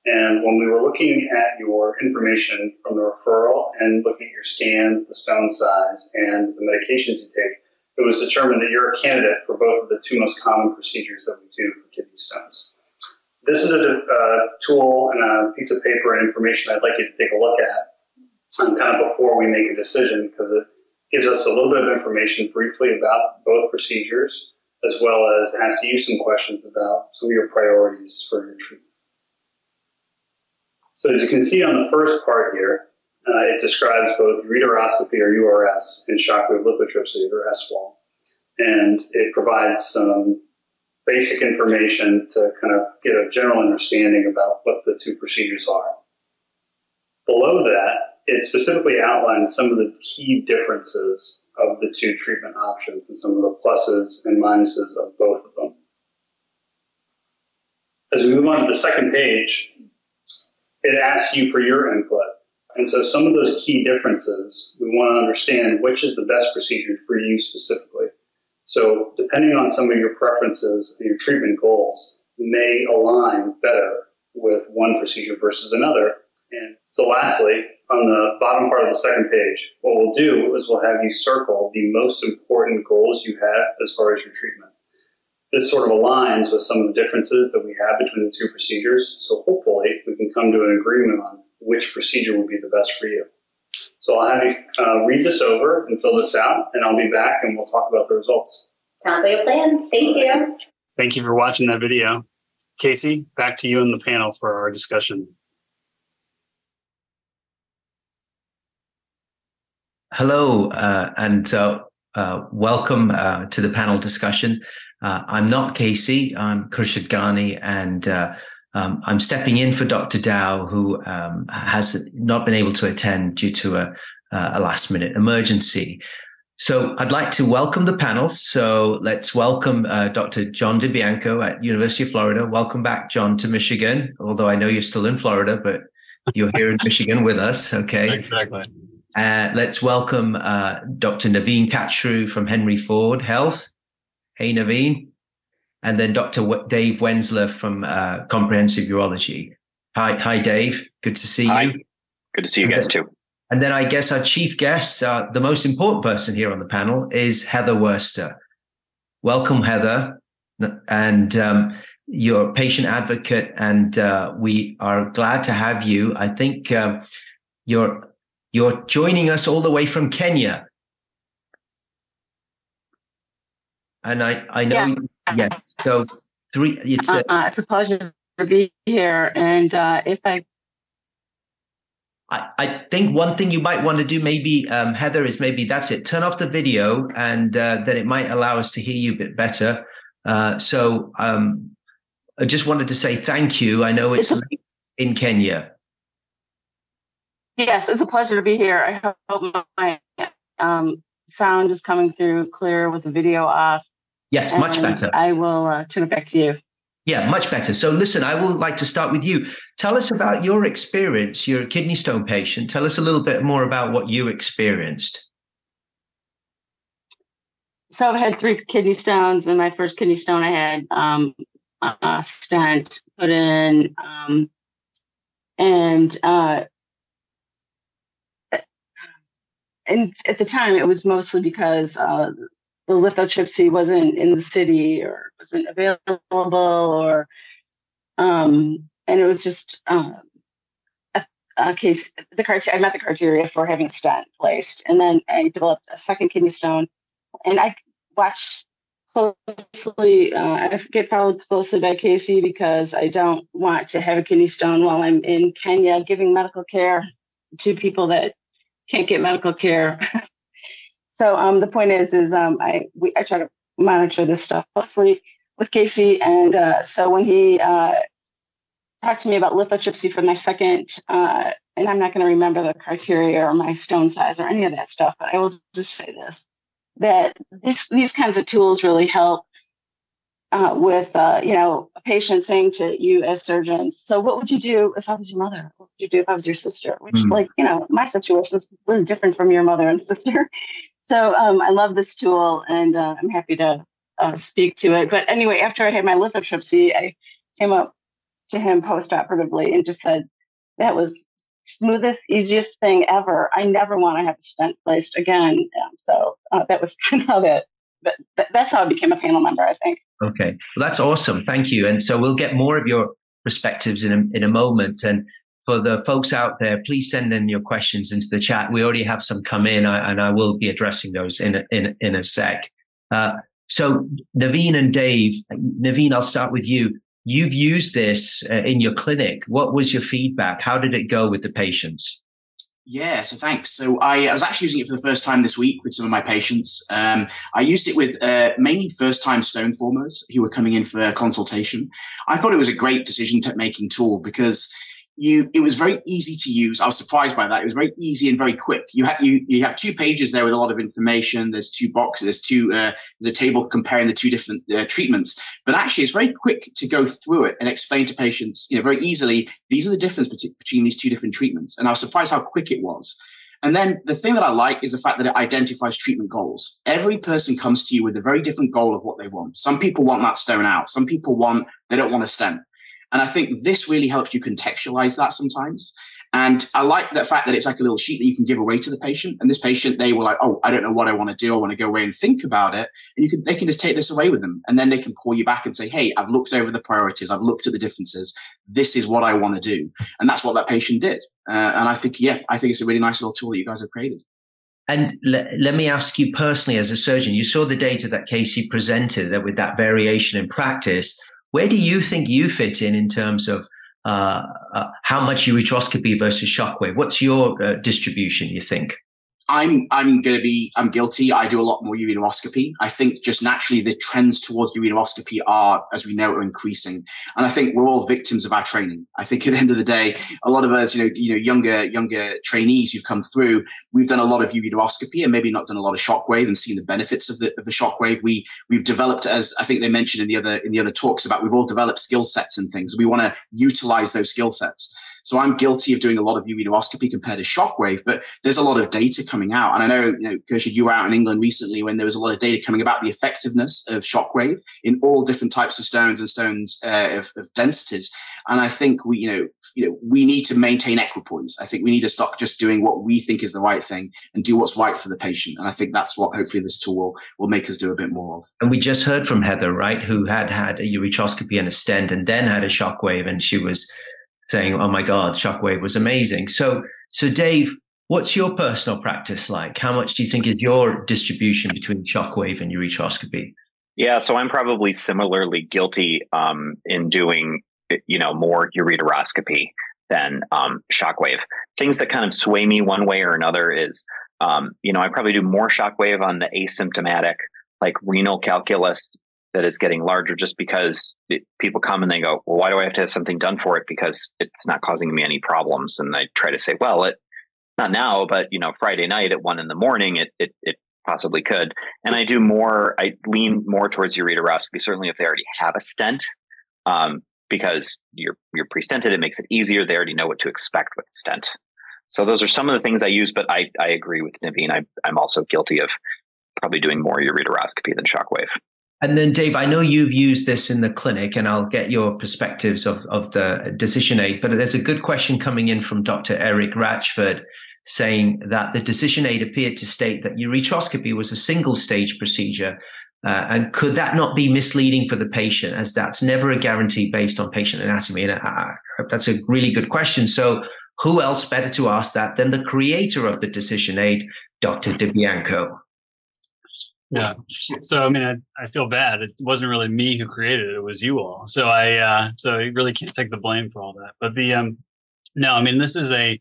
And when we were looking at your information from the referral and looking at your scan, the stone size, and the medications you take, it was determined that you're a candidate for both of the two most common procedures that we do for kidney stones. This is a, a tool and a piece of paper and information I'd like you to take a look at um, kind of before we make a decision because it gives us a little bit of information briefly about both procedures as well as asks you some questions about some of your priorities for your treatment. So as you can see on the first part here, uh, it describes both ureteroscopy or URS and shockwave lithotripsy or SWAL. And it provides some basic information to kind of get a general understanding about what the two procedures are. Below that, it specifically outlines some of the key differences of the two treatment options and some of the pluses and minuses of both of them. As we move on to the second page, it asks you for your input. And so some of those key differences, we want to understand which is the best procedure for you specifically. So depending on some of your preferences and your treatment goals may align better with one procedure versus another. And so lastly, on the bottom part of the second page, what we'll do is we'll have you circle the most important goals you have as far as your treatment this sort of aligns with some of the differences that we have between the two procedures. So hopefully we can come to an agreement on which procedure would be the best for you. So I'll have you uh, read this over and fill this out, and I'll be back and we'll talk about the results. Sounds like a plan. Thank you. Thank you for watching that video. Casey, back to you and the panel for our discussion. Hello, uh, and uh, uh welcome uh, to the panel discussion. Uh, I'm not Casey. I'm Khurshid Ghani, and uh, um, I'm stepping in for Dr. Dauw, who um, has not been able to attend due to a, a last minute emergency. So I'd like to welcome the panel. So let's welcome uh, Dr. John DiBianco at University of Florida. Welcome back, John, to Michigan. Although I know you're still in Florida, but you're here in [laughs] Michigan with us. Okay. Exactly. Uh, let's welcome uh, Dr. Naveen Kachroo from Henry Ford Health. Hey, Naveen. And then Dr. W- Dave Wensler from uh, Comprehensive Urology. Hi, hi, Dave. Good to see hi. you. Good to see you guys too. And then I guess our chief guest, uh, the most important person here on the panel, is Heather Worster. Welcome, Heather. And um, you're a patient advocate, and uh, we are glad to have you. I think um, you're you're joining us all the way from Kenya. and I I know yeah. yes. So three. It's a, uh, it's a pleasure to be here, and uh, if I. I, I think one thing you might want to do, maybe um, Heather, is maybe that's it. Turn off the video, and uh, then it might allow us to hear you a bit better. Uh, so um, I just wanted to say thank you. I know it's, it's a, in Kenya. Yes, it's a pleasure to be here. I hope my um, sound is coming through clear with the video off. Yes, much better. I will uh, turn it back to you. Yeah, much better. So, listen, I would like to start with you. Tell us about your experience. You're a kidney stone patient. Tell us a little bit more about what you experienced. So, I've had three kidney stones, and my first kidney stone I had um, a stent put in, um, and uh, and at the time it was mostly because uh, the lithotripsy wasn't in the city or wasn't available or um, and it was just um, a, a, case the criteria i met the criteria for having stent placed and then i developed a second kidney stone and i watched closely uh, i get followed closely by casey because i don't want to have a kidney stone while i'm in kenya giving medical care to people that can't get medical care. [laughs] So um, the point is, is um, I we I try to monitor this stuff closely with Casey, and uh, so when he uh, talked to me about lithotripsy for my second, uh, and I'm not going to remember the criteria or my stone size or any of that stuff, but I will just say this: that this these kinds of tools really help uh, with uh, you know a patient saying to you as surgeons, "So what would you do if I was your mother? What would you do if I was your sister?" Which, mm. like you know, my situation is really different from your mother and [laughs] sister. So um, I love this tool, and uh, I'm happy to uh, speak to it. But anyway, after I had my lithotripsy, I came up to him post-operatively and just said, "That was smoothest, easiest thing ever. I never want to have a stent placed again." Um, so uh, that was [laughs] kind of how that but that's how I became a panel member, I think. Okay, well, that's awesome. Thank you. And so we'll get more of your perspectives in a, in a moment. And for the folks out there, please send in your questions into the chat. We already have some come in, and I will be addressing those in a, in, in a sec. Uh, so, Naveen and Dave, Naveen, I'll start with you. You've used this uh, in your clinic. What was your feedback? How did it go with the patients? Yeah, so thanks. So I, I, was actually using it for the first time this week with some of my patients. Um, I used it with uh, mainly first-time stone formers who were coming in for consultation. I thought it was a great decision-making tool because you it was very easy to use. I was surprised by that. It was very easy and very quick. You have you you have two pages there with a lot of information. There's two boxes. There's two uh, there's a table comparing the two different uh, treatments. But actually, it's very quick to go through it and explain to patients, you know, very easily. These are the difference between these two different treatments. And I was surprised how quick it was. And then the thing that I like is the fact that it identifies treatment goals. Every person comes to you with a very different goal of what they want. Some people want that stone out. Some people want, they don't want a stent. And I think this really helps you contextualize that sometimes. And I like the fact that it's like a little sheet that you can give away to the patient. And this patient, they were like, "Oh, I don't know what I want to do. I want to go away and think about it." And you can, they can just take this away with them, and then they can call you back and say, "Hey, I've looked over the priorities. I've looked at the differences. This is what I want to do." And that's what that patient did. Uh, and I think, yeah, I think it's a really nice little tool that you guys have created. And le- let me ask you personally, as a surgeon, you saw the data that Casey presented that with that variation in practice where do you think you fit in in terms of uh, uh, how much ureteroscopy versus shockwave? What's your uh, distribution, you think? I'm I'm going to be I'm guilty. I do a lot more ureteroscopy. I think just naturally the trends towards ureteroscopy are, as we know, are increasing, and I think we're all victims of our training. I think at the end of the day, a lot of us, you know, you know, younger younger trainees who've come through, we've done a lot of ureteroscopy and maybe not done a lot of shockwave and seen the benefits of the of the shockwave. We we've developed, as I think they mentioned in the other in the other talks about, we've all developed skill sets and things. We want to utilize those skill sets. So I'm guilty of doing a lot of ureteroscopy compared to shockwave, but there's a lot of data coming out. And I know, you know, Kirsha, you were out in England recently when there was a lot of data coming about the effectiveness of shockwave in all different types of stones and stones uh, of, of, densities. And I think we, you know, you know, we need to maintain equipoise. I think we need to stop just doing what we think is the right thing and do what's right for the patient. And I think that's what hopefully this tool will, will make us do a bit more of. And we just heard from Heather, right, who had had a ureteroscopy and a stent and then had a shockwave and she was saying, "Oh my God, Shockwave was amazing." So, so Dave, what's your personal practice like? How much do you think is your distribution between Shockwave and ureteroscopy? Yeah, so I'm probably similarly guilty um, in doing, you know, more ureteroscopy than um, Shockwave. Things that kind of sway me one way or another is, um, you know, I probably do more Shockwave on the asymptomatic, like renal calculus that is getting larger just because it, people come and they go, well, why do I have to have something done for it? Because it's not causing me any problems. And I try to say, well, it, not now, but you know, Friday night at one in the morning, it, it, it possibly could. And I do more, I lean more towards ureteroscopy, certainly if they already have a stent, um, because you're, you're pre-stented, it makes it easier. They already know what to expect with the stent. So those are some of the things I use, but I, I agree with Naveen. I, I'm also guilty of probably doing more ureteroscopy than shockwave. And then, Dave, I know you've used this in the clinic, and I'll get your perspectives of, of the decision aid. But there's a good question coming in from Dr. Eric Ratchford saying that the decision aid appeared to state that ureteroscopy was a single stage procedure. Uh, and could that not be misleading for the patient, as that's never a guarantee based on patient anatomy? And uh, that's a really good question. So, who else better to ask that than the creator of the decision aid, Dr. DiBianco? Yeah. So I mean, I, I feel bad. It wasn't really me who created it; it was you all. So I uh, so I really can't take the blame for all that. But the um, no, I mean, this is a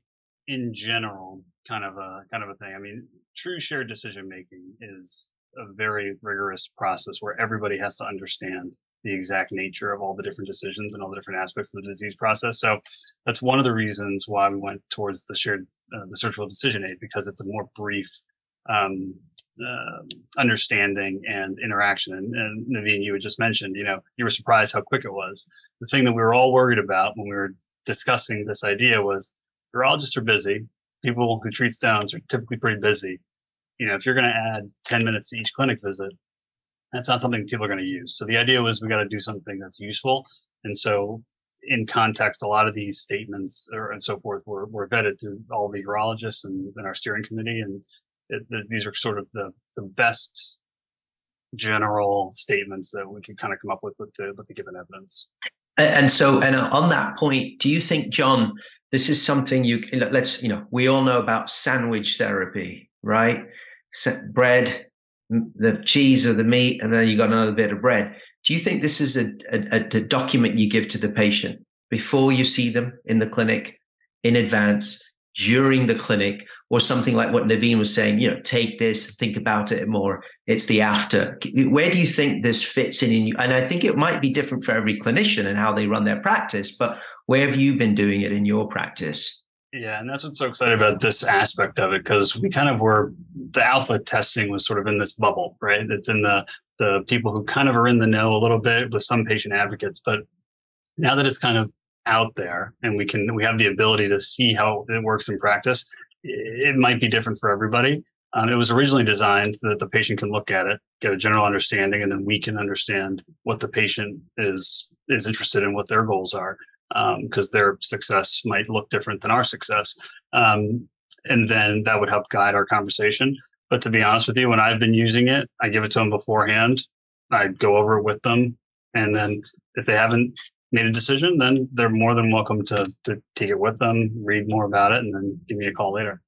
in general kind of a kind of a thing. I mean, true shared decision making is a very rigorous process where everybody has to understand the exact nature of all the different decisions and all the different aspects of the disease process. So that's one of the reasons why we went towards the shared uh, the surgical decision aid because it's a more brief um, uh, understanding and interaction. And, and Naveen, you had just mentioned, you know, you were surprised how quick it was. The thing that we were all worried about when we were discussing this idea was urologists are busy. People who treat stones are typically pretty busy. You know, if you're going to add 10 minutes to each clinic visit, that's not something people are going to use. So the idea was we got to do something that's useful. And so in context, a lot of these statements or, and so forth were, were vetted through all the urologists and, and our steering committee. And it, these are sort of the, the best general statements that we could kind of come up with with the, with the given evidence. And, so, and on that point, do you think, John, this is something you let's, you know, we all know about sandwich therapy, right? Bread, the cheese or the meat, and then you got another bit of bread. Do you think this is a, a, a document you give to the patient before you see them in the clinic, in advance, during the clinic, or something like what Naveen was saying? You know, take this, think about it more. It's the after. Where do you think this fits in? in and I think it might be different for every clinician and how they run their practice. But where have you been doing it in your practice? Yeah, and that's what's so exciting about this aspect of it because we kind of were the alpha testing was sort of in this bubble, right? It's in the the people who kind of are in the know a little bit with some patient advocates, but now that it's kind of out there and we can we have the ability to see how it works in practice, it might be different for everybody. Um, it was originally designed so that the patient can look at it, get a general understanding, and then we can understand what the patient is is interested in, what their goals are because um, their success might look different than our success. Um, and then that would help guide our conversation. But to be honest with you, when I've been using it, I give it to them beforehand. I go over it with them. And then if they haven't made a decision, then they're more than welcome to, to take it with them, read more about it, and then give me a call later.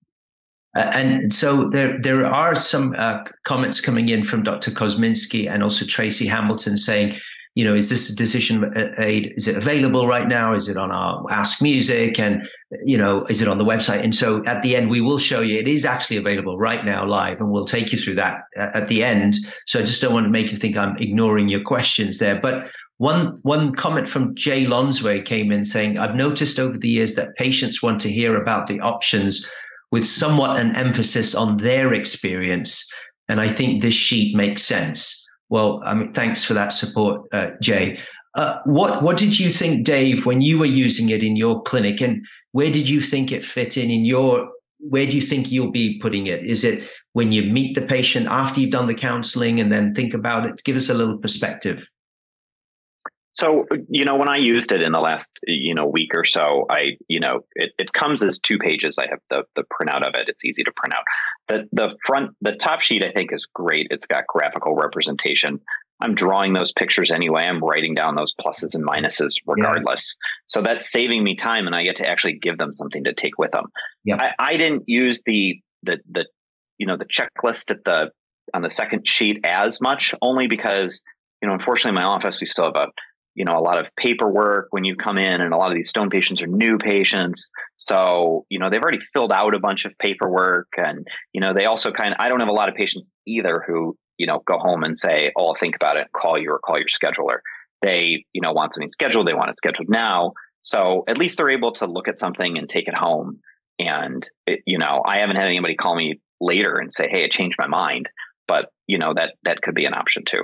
Uh, and so there, there are some uh, comments coming in from Dr. Kozminski and also Tracy Hamilton saying, you know, is this a decision aid? Is it available right now? Is it on our Ask Music? And, you know, is it on the website? And so at the end, we will show you it is actually available right now live, and we'll take you through that at the end. So I just don't want to make you think I'm ignoring your questions there. But one one comment from Jay Lonsway came in saying, I've noticed over the years that patients want to hear about the options with somewhat an emphasis on their experience. And I think this sheet makes sense. Well, I mean, thanks for that support, uh, Jay. Uh, what what did you think, Dave, when you were using it in your clinic, and where did you think it fit in in your? Where do you think you'll be putting it? Is it when you meet the patient after you've done the counseling and then think about it? Give us a little perspective. So, you know, when I used it in the last, you know, week or so, I, you know, it, it comes as two pages. I have the the printout of it. It's easy to print out. The the front, the top sheet, I think is great. It's got graphical representation. I'm drawing those pictures anyway. I'm writing down those pluses and minuses regardless. Yeah. So that's saving me time and I get to actually give them something to take with them. Yeah. I, I didn't use the the the you know the checklist at the on the second sheet as much only because you know unfortunately in my office we still have a you know a lot of paperwork when you come in and a lot of these stone patients are new patients. So you know they've already filled out a bunch of paperwork and you know they also kind of i don't have a lot of patients either who you know go home and say oh i'll think about it. Call you or call your scheduler. They you know want something scheduled. They want it scheduled now. So at least they're able to look at something and take it home. And it, you know i haven't had anybody call me later and say hey it changed my mind. But you know that that could be an option too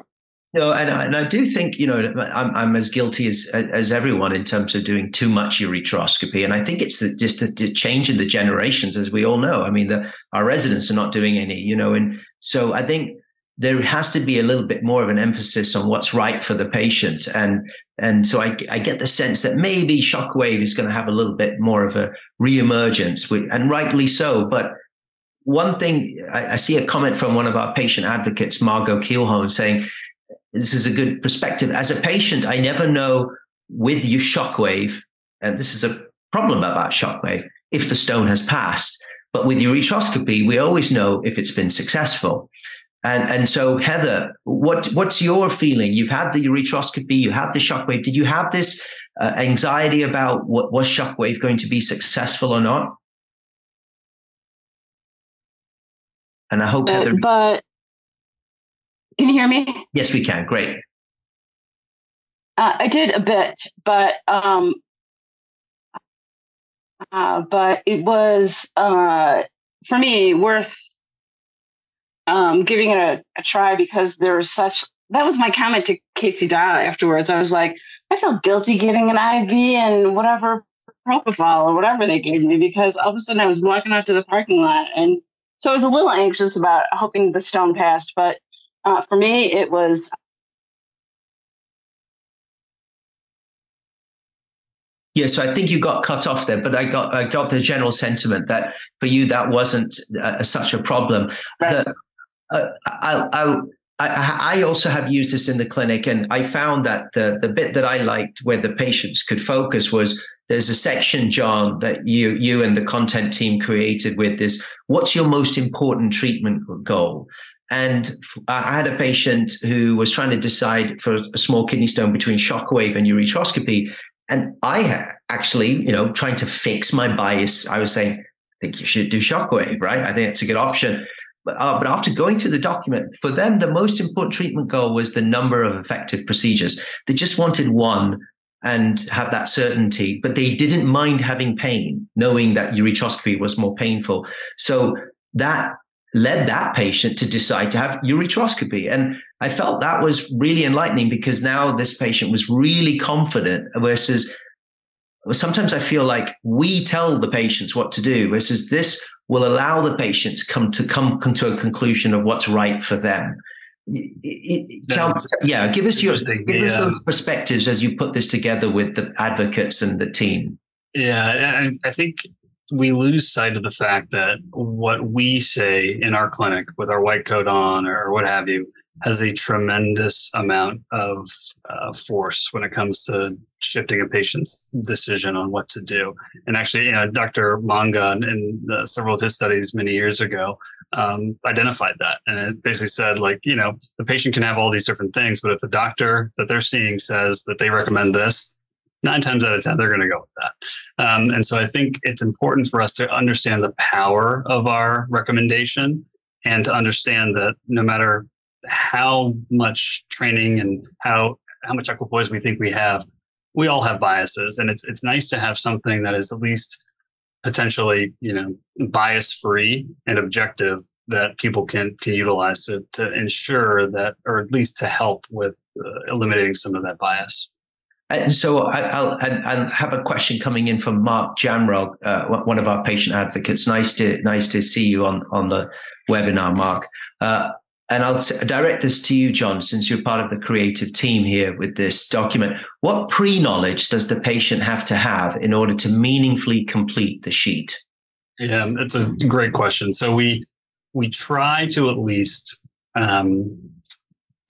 no, and I, and I do think you know I'm, I'm as guilty as as everyone in terms of doing too much ureteroscopy, and I think it's the, just the, change in the generations, as we all know. I mean, the, our residents are not doing any, you know, and so I think there has to be a little bit more of an emphasis on what's right for the patient, and and so I, I get the sense that maybe shockwave is going to have a little bit more of a reemergence, and rightly so, but one thing I, see a comment from one of our patient advocates, Margot Keelholm, saying this is a good perspective. As a patient, I never know with your shockwave, and this is a problem about shockwave, if the stone has passed. But with ureteroscopy, we always know if it's been successful. And, and so, Heather, what, what's your feeling? You've had the ureteroscopy, you had the shockwave. Did you have this uh, anxiety about what was shockwave going to be successful or not? And I hope uh, Heather. But can you hear me? Yes, we can. Great. Uh, I did a bit, but um, uh, but it was uh, for me worth um, giving it a, a try because there was such that was my comment to Casey Dial afterwards. I was like, I felt guilty getting an IV and whatever propofol or whatever they gave me because all of a sudden I was walking out to the parking lot and so I was a little anxious about hoping the stone passed. But uh, for me, it was Yeah, so I think you got cut off there, but I got I got the general sentiment that for you that wasn't uh, such a problem. Right. The, uh, I'll, I'll I, I, also have used this in the clinic, and I found that the the bit that I liked where the patients could focus was there's a section, John, that you you and the content team created with this. What's your most important treatment goal? And I had a patient who was trying to decide for a small kidney stone between shockwave and ureteroscopy, and I actually, you know, trying to fix my bias, I was saying, I think you should do shockwave, right? I think it's a good option. But, uh, but after going through the document, for them, the most important treatment goal was the number of effective procedures. They just wanted one and have that certainty, but they didn't mind having pain, knowing that ureteroscopy was more painful. So that led that patient to decide to have ureteroscopy. And I felt that was really enlightening because now this patient was really confident versus sometimes I feel like we tell the patients what to do versus this will allow the patients come to come, come to a conclusion of what's right for them. tell, yeah, give us your give us those perspectives as you put this together with the advocates and the team. Yeah, I think we lose sight of the fact that what we say in our clinic with our white coat on or what have you has a tremendous amount of uh, force when it comes to shifting a patient's decision on what to do. And actually, you know, Dr. Monga in the, several of his studies many years ago um, identified that, and it basically said, like, you know, the patient can have all these different things, but if the doctor that they're seeing says that they recommend this, nine times out of ten they're going to go with that. Um, and so I think it's important for us to understand the power of our recommendation and to understand that no matter how much training and how how much equipoise we think we have, we all have biases, and it's it's nice to have something that is at least potentially you know bias free and objective that people can can utilize to to ensure that, or at least to help with uh, eliminating some of that bias. And so I, will I, have a question coming in from Mark Jamrog, uh, one of our patient advocates. Nice to nice to see you on on the webinar, Mark. Uh, and I'll direct this to you, John, since you're part of the creative team here with this document. What pre knowledge does the patient have to have in order to meaningfully complete the sheet? Yeah, it's a great question. So we we try to at least um,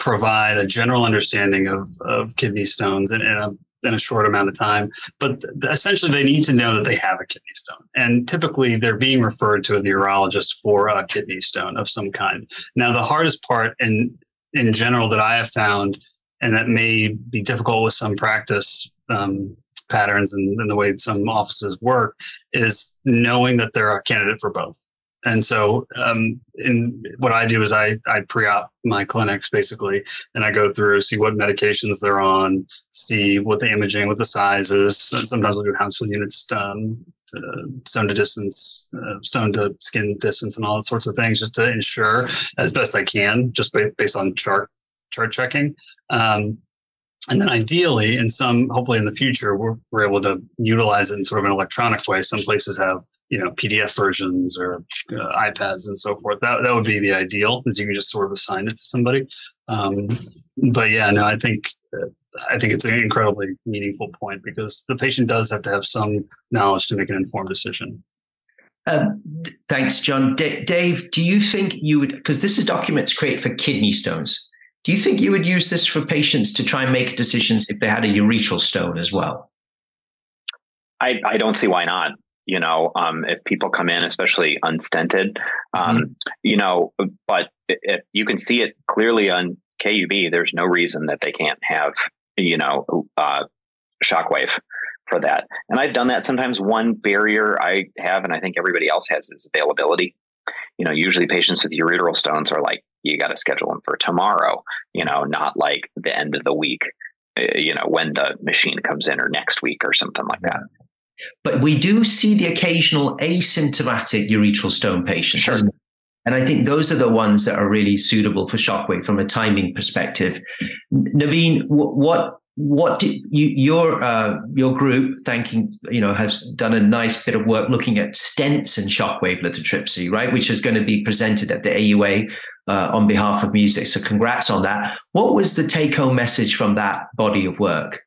provide a general understanding of, of kidney stones in, in a in a short amount of time. But essentially, they need to know that they have a kidney stone. And typically, they're being referred to the urologist for a kidney stone of some kind. Now, the hardest part in, in general that I have found, and that may be difficult with some practice um, patterns and, and the way some offices work, is knowing that they're a candidate for both. And so, um, in what I do is I, I pre-op my clinics basically, and I go through, see what medications they're on, see what the imaging, what the sizes. Sometimes we do Hounsfield units, um, stone to distance, uh, stone to skin distance, and all sorts of things, just to ensure as best I can, just based on chart chart checking. Um, and then ideally, in some, hopefully in the future, we're, we're able to utilize it in sort of an electronic way. Some places have, you know, PDF versions or uh, iPads and so forth. That, that would be the ideal, is you can just sort of assign it to somebody. Um, but yeah, no, I think uh, I think it's an incredibly meaningful point because the patient does have to have some knowledge to make an informed decision. Um, thanks, John. D- Dave, do you think you would, because this is documents created for kidney stones. Do you think you would use this for patients to try and make decisions if they had a ureteral stone as well? I, I don't see why not. You know, um, if people come in, especially unstented, um, mm-hmm. you know, but if you can see it clearly on KUB, there's no reason that they can't have, you know, uh, shockwave for that. And I've done that. Sometimes one barrier I have, and I think everybody else has, is availability. You know, usually patients with ureteral stones are like, you got to schedule them for tomorrow, you know, not like the end of the week, uh, you know, when the machine comes in or next week or something like that. But we do see the occasional asymptomatic ureteral stone patient. Sure. And I think those are the ones that are really suitable for shockwave from a timing perspective. Naveen, what what you, your uh, your group thanking you know has done a nice bit of work looking at stents and shockwave lithotripsy right? Which is going to be presented at the AUA uh, on behalf of music so congrats on that. What was the take home message from that body of work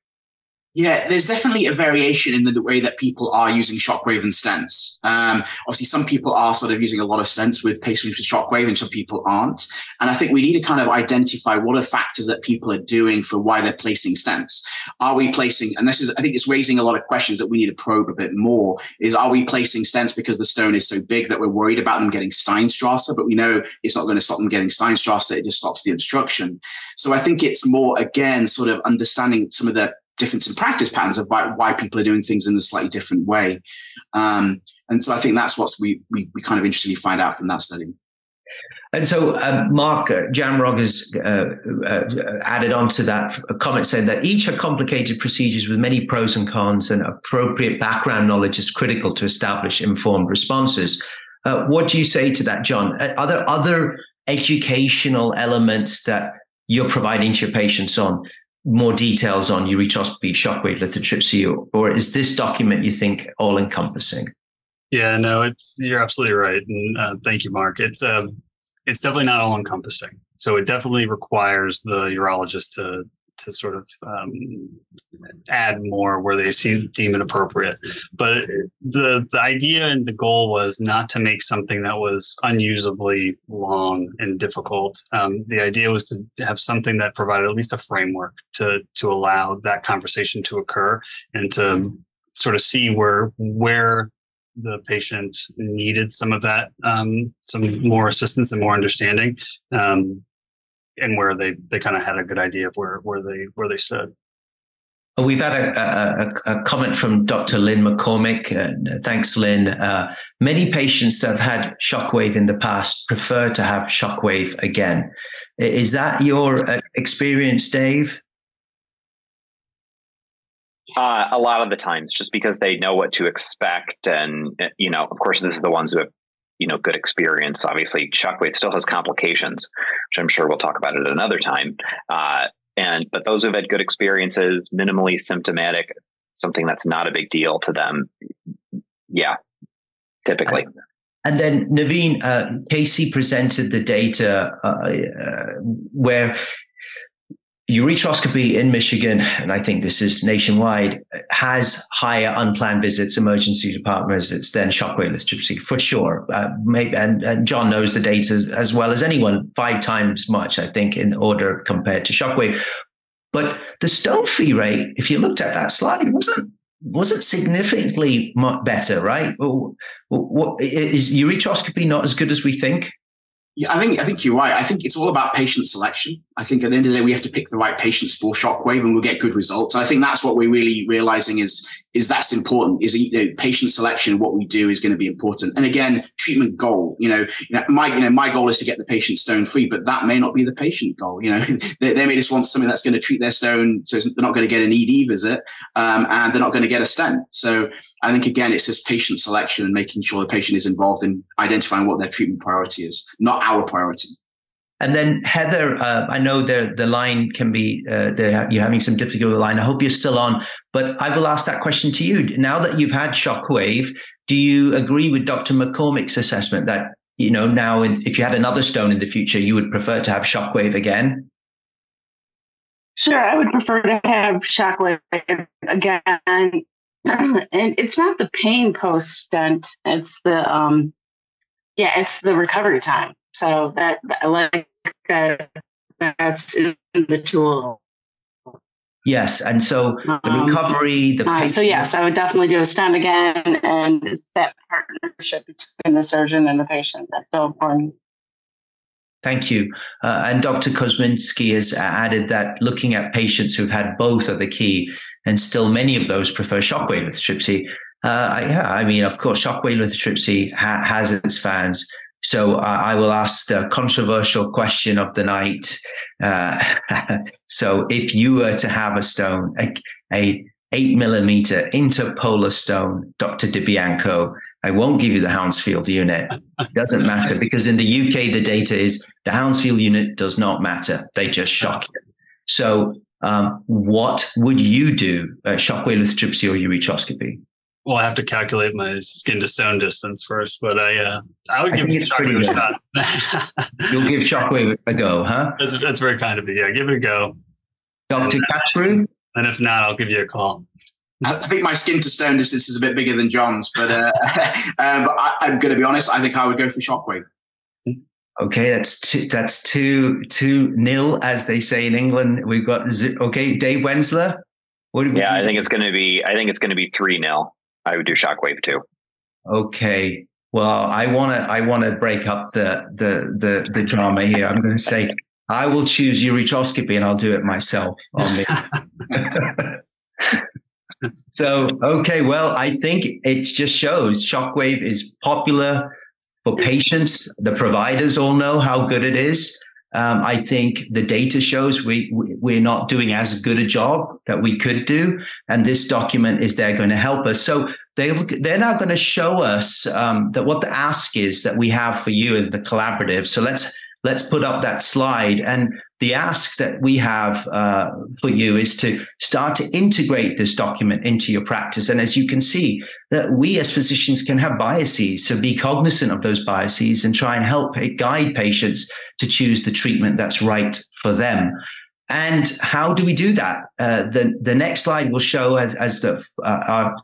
yeah, there's definitely a variation in the way that people are using shockwave and stents. Um, obviously, some people are sort of using a lot of stents with patients with shockwave, and some people aren't. And I think we need to kind of identify what are factors that people are doing for why they're placing stents. Are we placing, and this is, I think it's raising a lot of questions that we need to probe a bit more, is are we placing stents because the stone is so big that we're worried about them getting Steinstrasse, but we know it's not going to stop them getting Steinstrasse, it just stops the obstruction. So I think it's more, again, sort of understanding some of the difference in practice patterns of why, people are doing things in a slightly different way. Um, and so I think that's what we, we, we kind of interestingly find out from that study. And so, um, Mark uh, Jamrog has uh, uh, added on to that comment saying that each are complicated procedures with many pros and cons, and appropriate background knowledge is critical to establish informed responses. Uh, what do you say to that, John? Uh, are there other educational elements that you're providing to your patients on more details on ureteroscopy, shockwave lithotripsy, or, is this document you think all encompassing? Yeah, no, it's you're absolutely right, and uh, thank you, Mark. It's um, it's definitely not all encompassing. So it definitely requires the urologist to to sort of um, add more where they see deem it appropriate. But the the idea and the goal was not to make something that was unusably long and difficult. Um, the idea was to have something that provided at least a framework to to allow that conversation to occur and to sort of see where where the patient needed some of that, um, some more assistance and more understanding. Um, and where they they kind of had a good idea of where where they where they stood. We've had a, a, a, comment from Dr. Lynn McCormick. Uh, thanks, Lynn. Uh, many patients that have had shockwave in the past prefer to have shockwave again. Is that your uh, experience, Dave? Uh, a lot of the times, just because they know what to expect, and you know, of course, this is the ones who have you know good experience. Obviously, shockwave still has complications, which I'm sure we'll talk about at another time. Uh, and but those who've had good experiences, minimally symptomatic, something that's not a big deal to them. Yeah, typically. And then Naveen, uh, Casey presented the data uh, uh, where ureteroscopy in Michigan, and I think this is nationwide, has higher unplanned visits, emergency department visits than shockwave lithotripsy for sure. Uh, maybe, and, and, John knows the data as well as anyone, five times much, I think, in order compared to shockwave. But the stone free rate, if you looked at that slide, wasn't wasn't significantly better, right? Is ureteroscopy not as good as we think? Yeah, I think I think you're right. I think it's all about patient selection. I think at the end of the day, we have to pick the right patients for shockwave, and we'll get good results. I think that's what we're really realizing is is that's important. Is you know, patient selection, what we do is going to be important. And again, treatment goal. You know, you know, my you know my goal is to get the patient stone free, but that may not be the patient goal. You know, [laughs] they, they may just want something that's going to treat their stone, so they're not going to get an ED visit, um, and they're not going to get a stent. So I think again, it's just patient selection and making sure the patient is involved in identifying what their treatment priority is, not our priority. And then Heather, uh, I know the the line can be uh, you're having some difficulty with the line. I hope you're still on, but I will ask that question to you now that you've had shockwave. Do you agree with Dr. McCormick's assessment that you know now if you had another stone in the future, you would prefer to have shockwave again? Sure, I would prefer to have shockwave again. [clears throat] and it's not the pain post stent; it's the um, yeah, it's the recovery time. So that I like that that's in the tool. Yes, and so the um, recovery, the uh, so yes, I would definitely do a stent again, and it's that partnership between the surgeon and the patient that's so important. Thank you. Uh, and Dr. Kozminski has added that looking at patients who've had both are the key, and still many of those prefer shockwave lithotripsy. Uh, yeah, I mean, of course, shockwave lithotripsy ha- has its fans, so uh, I will ask the controversial question of the night. Uh, [laughs] so if you were to have a stone, a, a eight millimeter interpolar stone, Dr. DiBianco, I won't give you the Hounsfield unit. It doesn't matter [laughs] because in the UK, the data is the Hounsfield unit does not matter. They just shock you. So, um, what would you do? Uh, shockwave lithotripsy or ureteroscopy? Well, I have to calculate my skin to stone distance first, but I uh, I would I give shockwave a shot. [laughs] You'll give shockwave a go, huh? That's, that's very kind of you. Yeah, give it a go. Dr. Kachroo? And if not, I'll give you a call. I think my skin to stone distance is a bit bigger than John's, but, uh, [laughs] um, but I, am going to be honest. I think I would go for Shockwave. Okay, that's two. That's two two nil, as they say in England. We've got okay, Dave Wensler. What yeah, I think it's going to be. I think it's going to be three nil. I would do Shockwave too. Okay. Well, I want to. I want to break up the the the the drama here. I'm going to say I will choose ureteroscopy and I'll do it myself on me. [laughs] [laughs] so, okay, well, I think it just shows Shockwave is popular for patients. The providers all know how good it is. Um, I think the data shows we, we are not doing as good a job that we could do, and this document is there going to help us. So they they're now going to show us um, that what the ask is that we have for you as the collaborative. So let's let's put up that slide. And the ask that we have uh, for you is to start to integrate this document into your practice. And as you can see, that we as physicians can have biases, so be cognizant of those biases and try and help guide patients to choose the treatment that's right for them. And how do we do that? Uh, the the next slide will show as, as the uh, our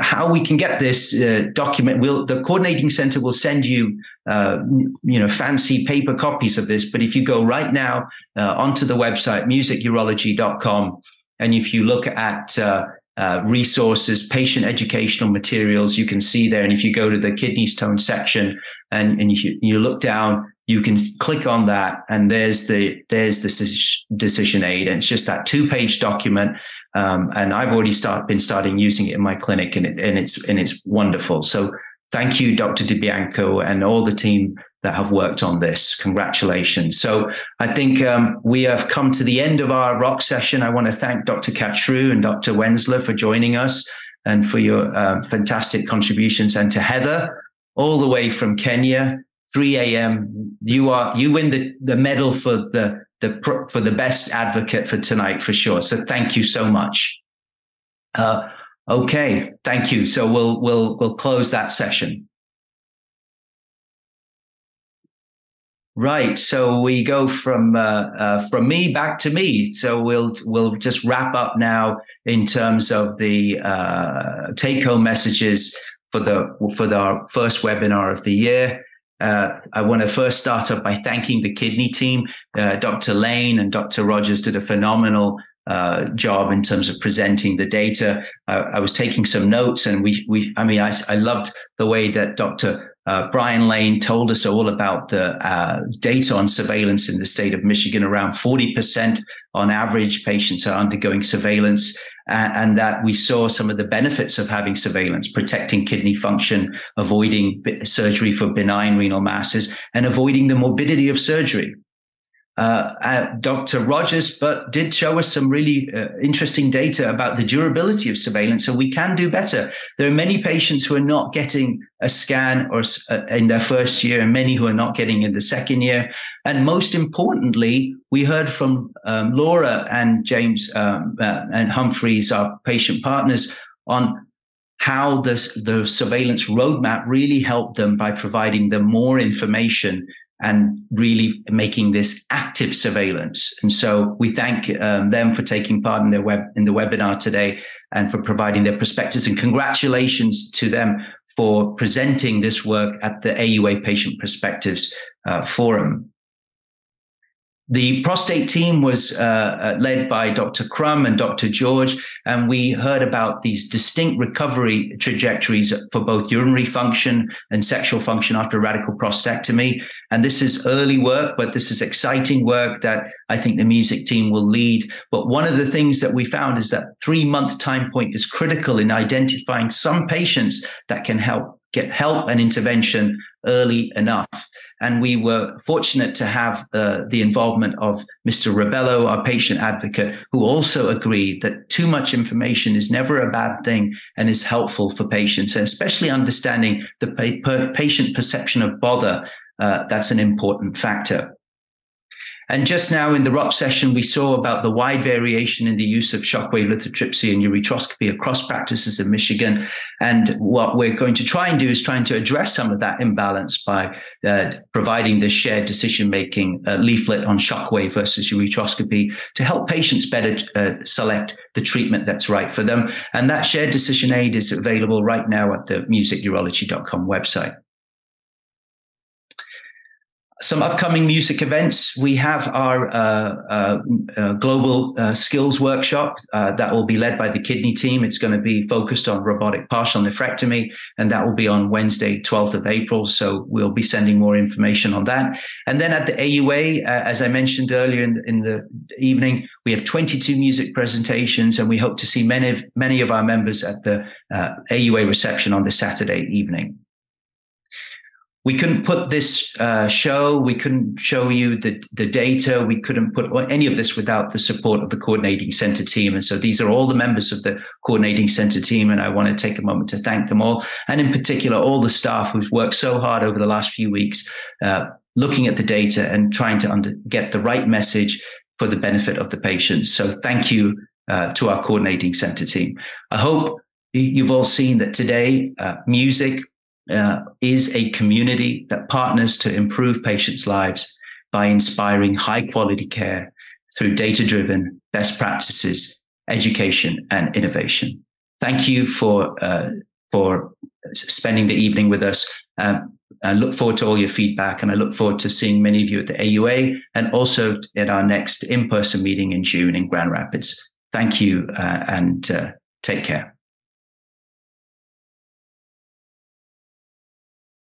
how we can get this uh, document will the coordinating center will send you uh, you know fancy paper copies of this but if you go right now uh, onto the website musicurology.com and if you look at uh, uh, resources patient educational materials you can see there and if you go to the kidney stone section and, and you, you look down you can click on that and there's the there's the decision aid and it's just that two page document um, and I've already start, been starting using it in my clinic, and, it, and it's and it's wonderful. So thank you, Dr. DiBianco, and all the team that have worked on this. Congratulations. So I think um, we have come to the end of our rock session. I want to thank Dr. Kachroo and Dr. Wensler for joining us and for your uh, fantastic contributions, and to Heather all the way from Kenya. 3 a.m. You are you win the, the medal for the the for the best advocate for tonight for sure. So thank you so much. Uh, okay, thank you. So we'll we'll we'll close that session. Right. So we go from uh, uh, from me back to me. So we'll we'll just wrap up now in terms of the uh, take home messages for the for the, our first webinar of the year. Uh, I want to first start off by thanking the kidney team. Uh, Dr. Lane and Dr. Rogers did a phenomenal uh, job in terms of presenting the data. I was taking some notes, and we, we, I mean, I, I loved the way that Dr. Uh, Brian Lane told us all about the uh, data on surveillance in the state of Michigan. Around 40% on average patients are undergoing surveillance uh, and that we saw some of the benefits of having surveillance, protecting kidney function, avoiding surgery for benign renal masses, and avoiding the morbidity of surgery. Uh, Dr. Rogers, but did show us some really uh, interesting data about the durability of surveillance, so we can do better. There are many patients who are not getting a scan or uh, in their first year, and many who are not getting in the second year. And most importantly, we heard from um, Laura and James um, uh, and Humphreys, our patient partners, on how this, the surveillance roadmap really helped them by providing them more information and really making this active surveillance. And so we thank um, them for taking part in their web in the webinar today and for providing their perspectives. And congratulations to them for presenting this work at the AUA Patient Perspectives uh, Forum. The prostate team was uh, uh, led by Dr. Krumm and Dr. George, and we heard about these distinct recovery trajectories for both urinary function and sexual function after radical prostatectomy. And this is early work, but this is exciting work that I think the music team will lead. But one of the things that we found is that three month time point is critical in identifying some patients that can help get help and intervention early enough. And we were fortunate to have uh, the involvement of Mr. Rebello, our patient advocate, who also agreed that too much information is never a bad thing and is helpful for patients, and especially understanding the pa- per- patient perception of bother. Uh, that's an important factor. And just now in the ROP session, we saw about the wide variation in the use of shockwave lithotripsy and ureteroscopy across practices in Michigan. And what we're going to try and do is trying to address some of that imbalance by uh, providing this shared decision making uh, leaflet on shockwave versus ureteroscopy to help patients better uh, select the treatment that's right for them. And that shared decision aid is available right now at the musicurology.com website some upcoming music events. We have our uh, uh, uh, global uh, skills workshop uh, that will be led by the kidney team. It's going to be focused on robotic partial nephrectomy, and that will be on Wednesday, 12th of April. So we'll be sending more information on that. And then at the AUA, as I mentioned earlier in, in the evening, we have 22 music presentations, and we hope to see many of, many of our members at the AUA reception on the Saturday evening we couldn't put this uh, show, we couldn't show you the, the data, we couldn't put any of this without the support of the coordinating center team. And so these are all the members of the coordinating center team. And I want to take a moment to thank them all. And in particular, all the staff who've worked so hard over the last few weeks, uh, looking at the data and trying to under, get the right message for the benefit of the patients. So thank you uh, to our coordinating center team. I hope you've all seen that today, uh, music, uh, is a community that partners to improve patients' lives by inspiring high quality care through data driven best practices, education, and innovation. Thank you for, uh, for spending the evening with us. Um, I look forward to all your feedback and I look forward to seeing many of you at the AUA and also at our next in person meeting in June in Grand Rapids. Thank you uh, and uh, take care.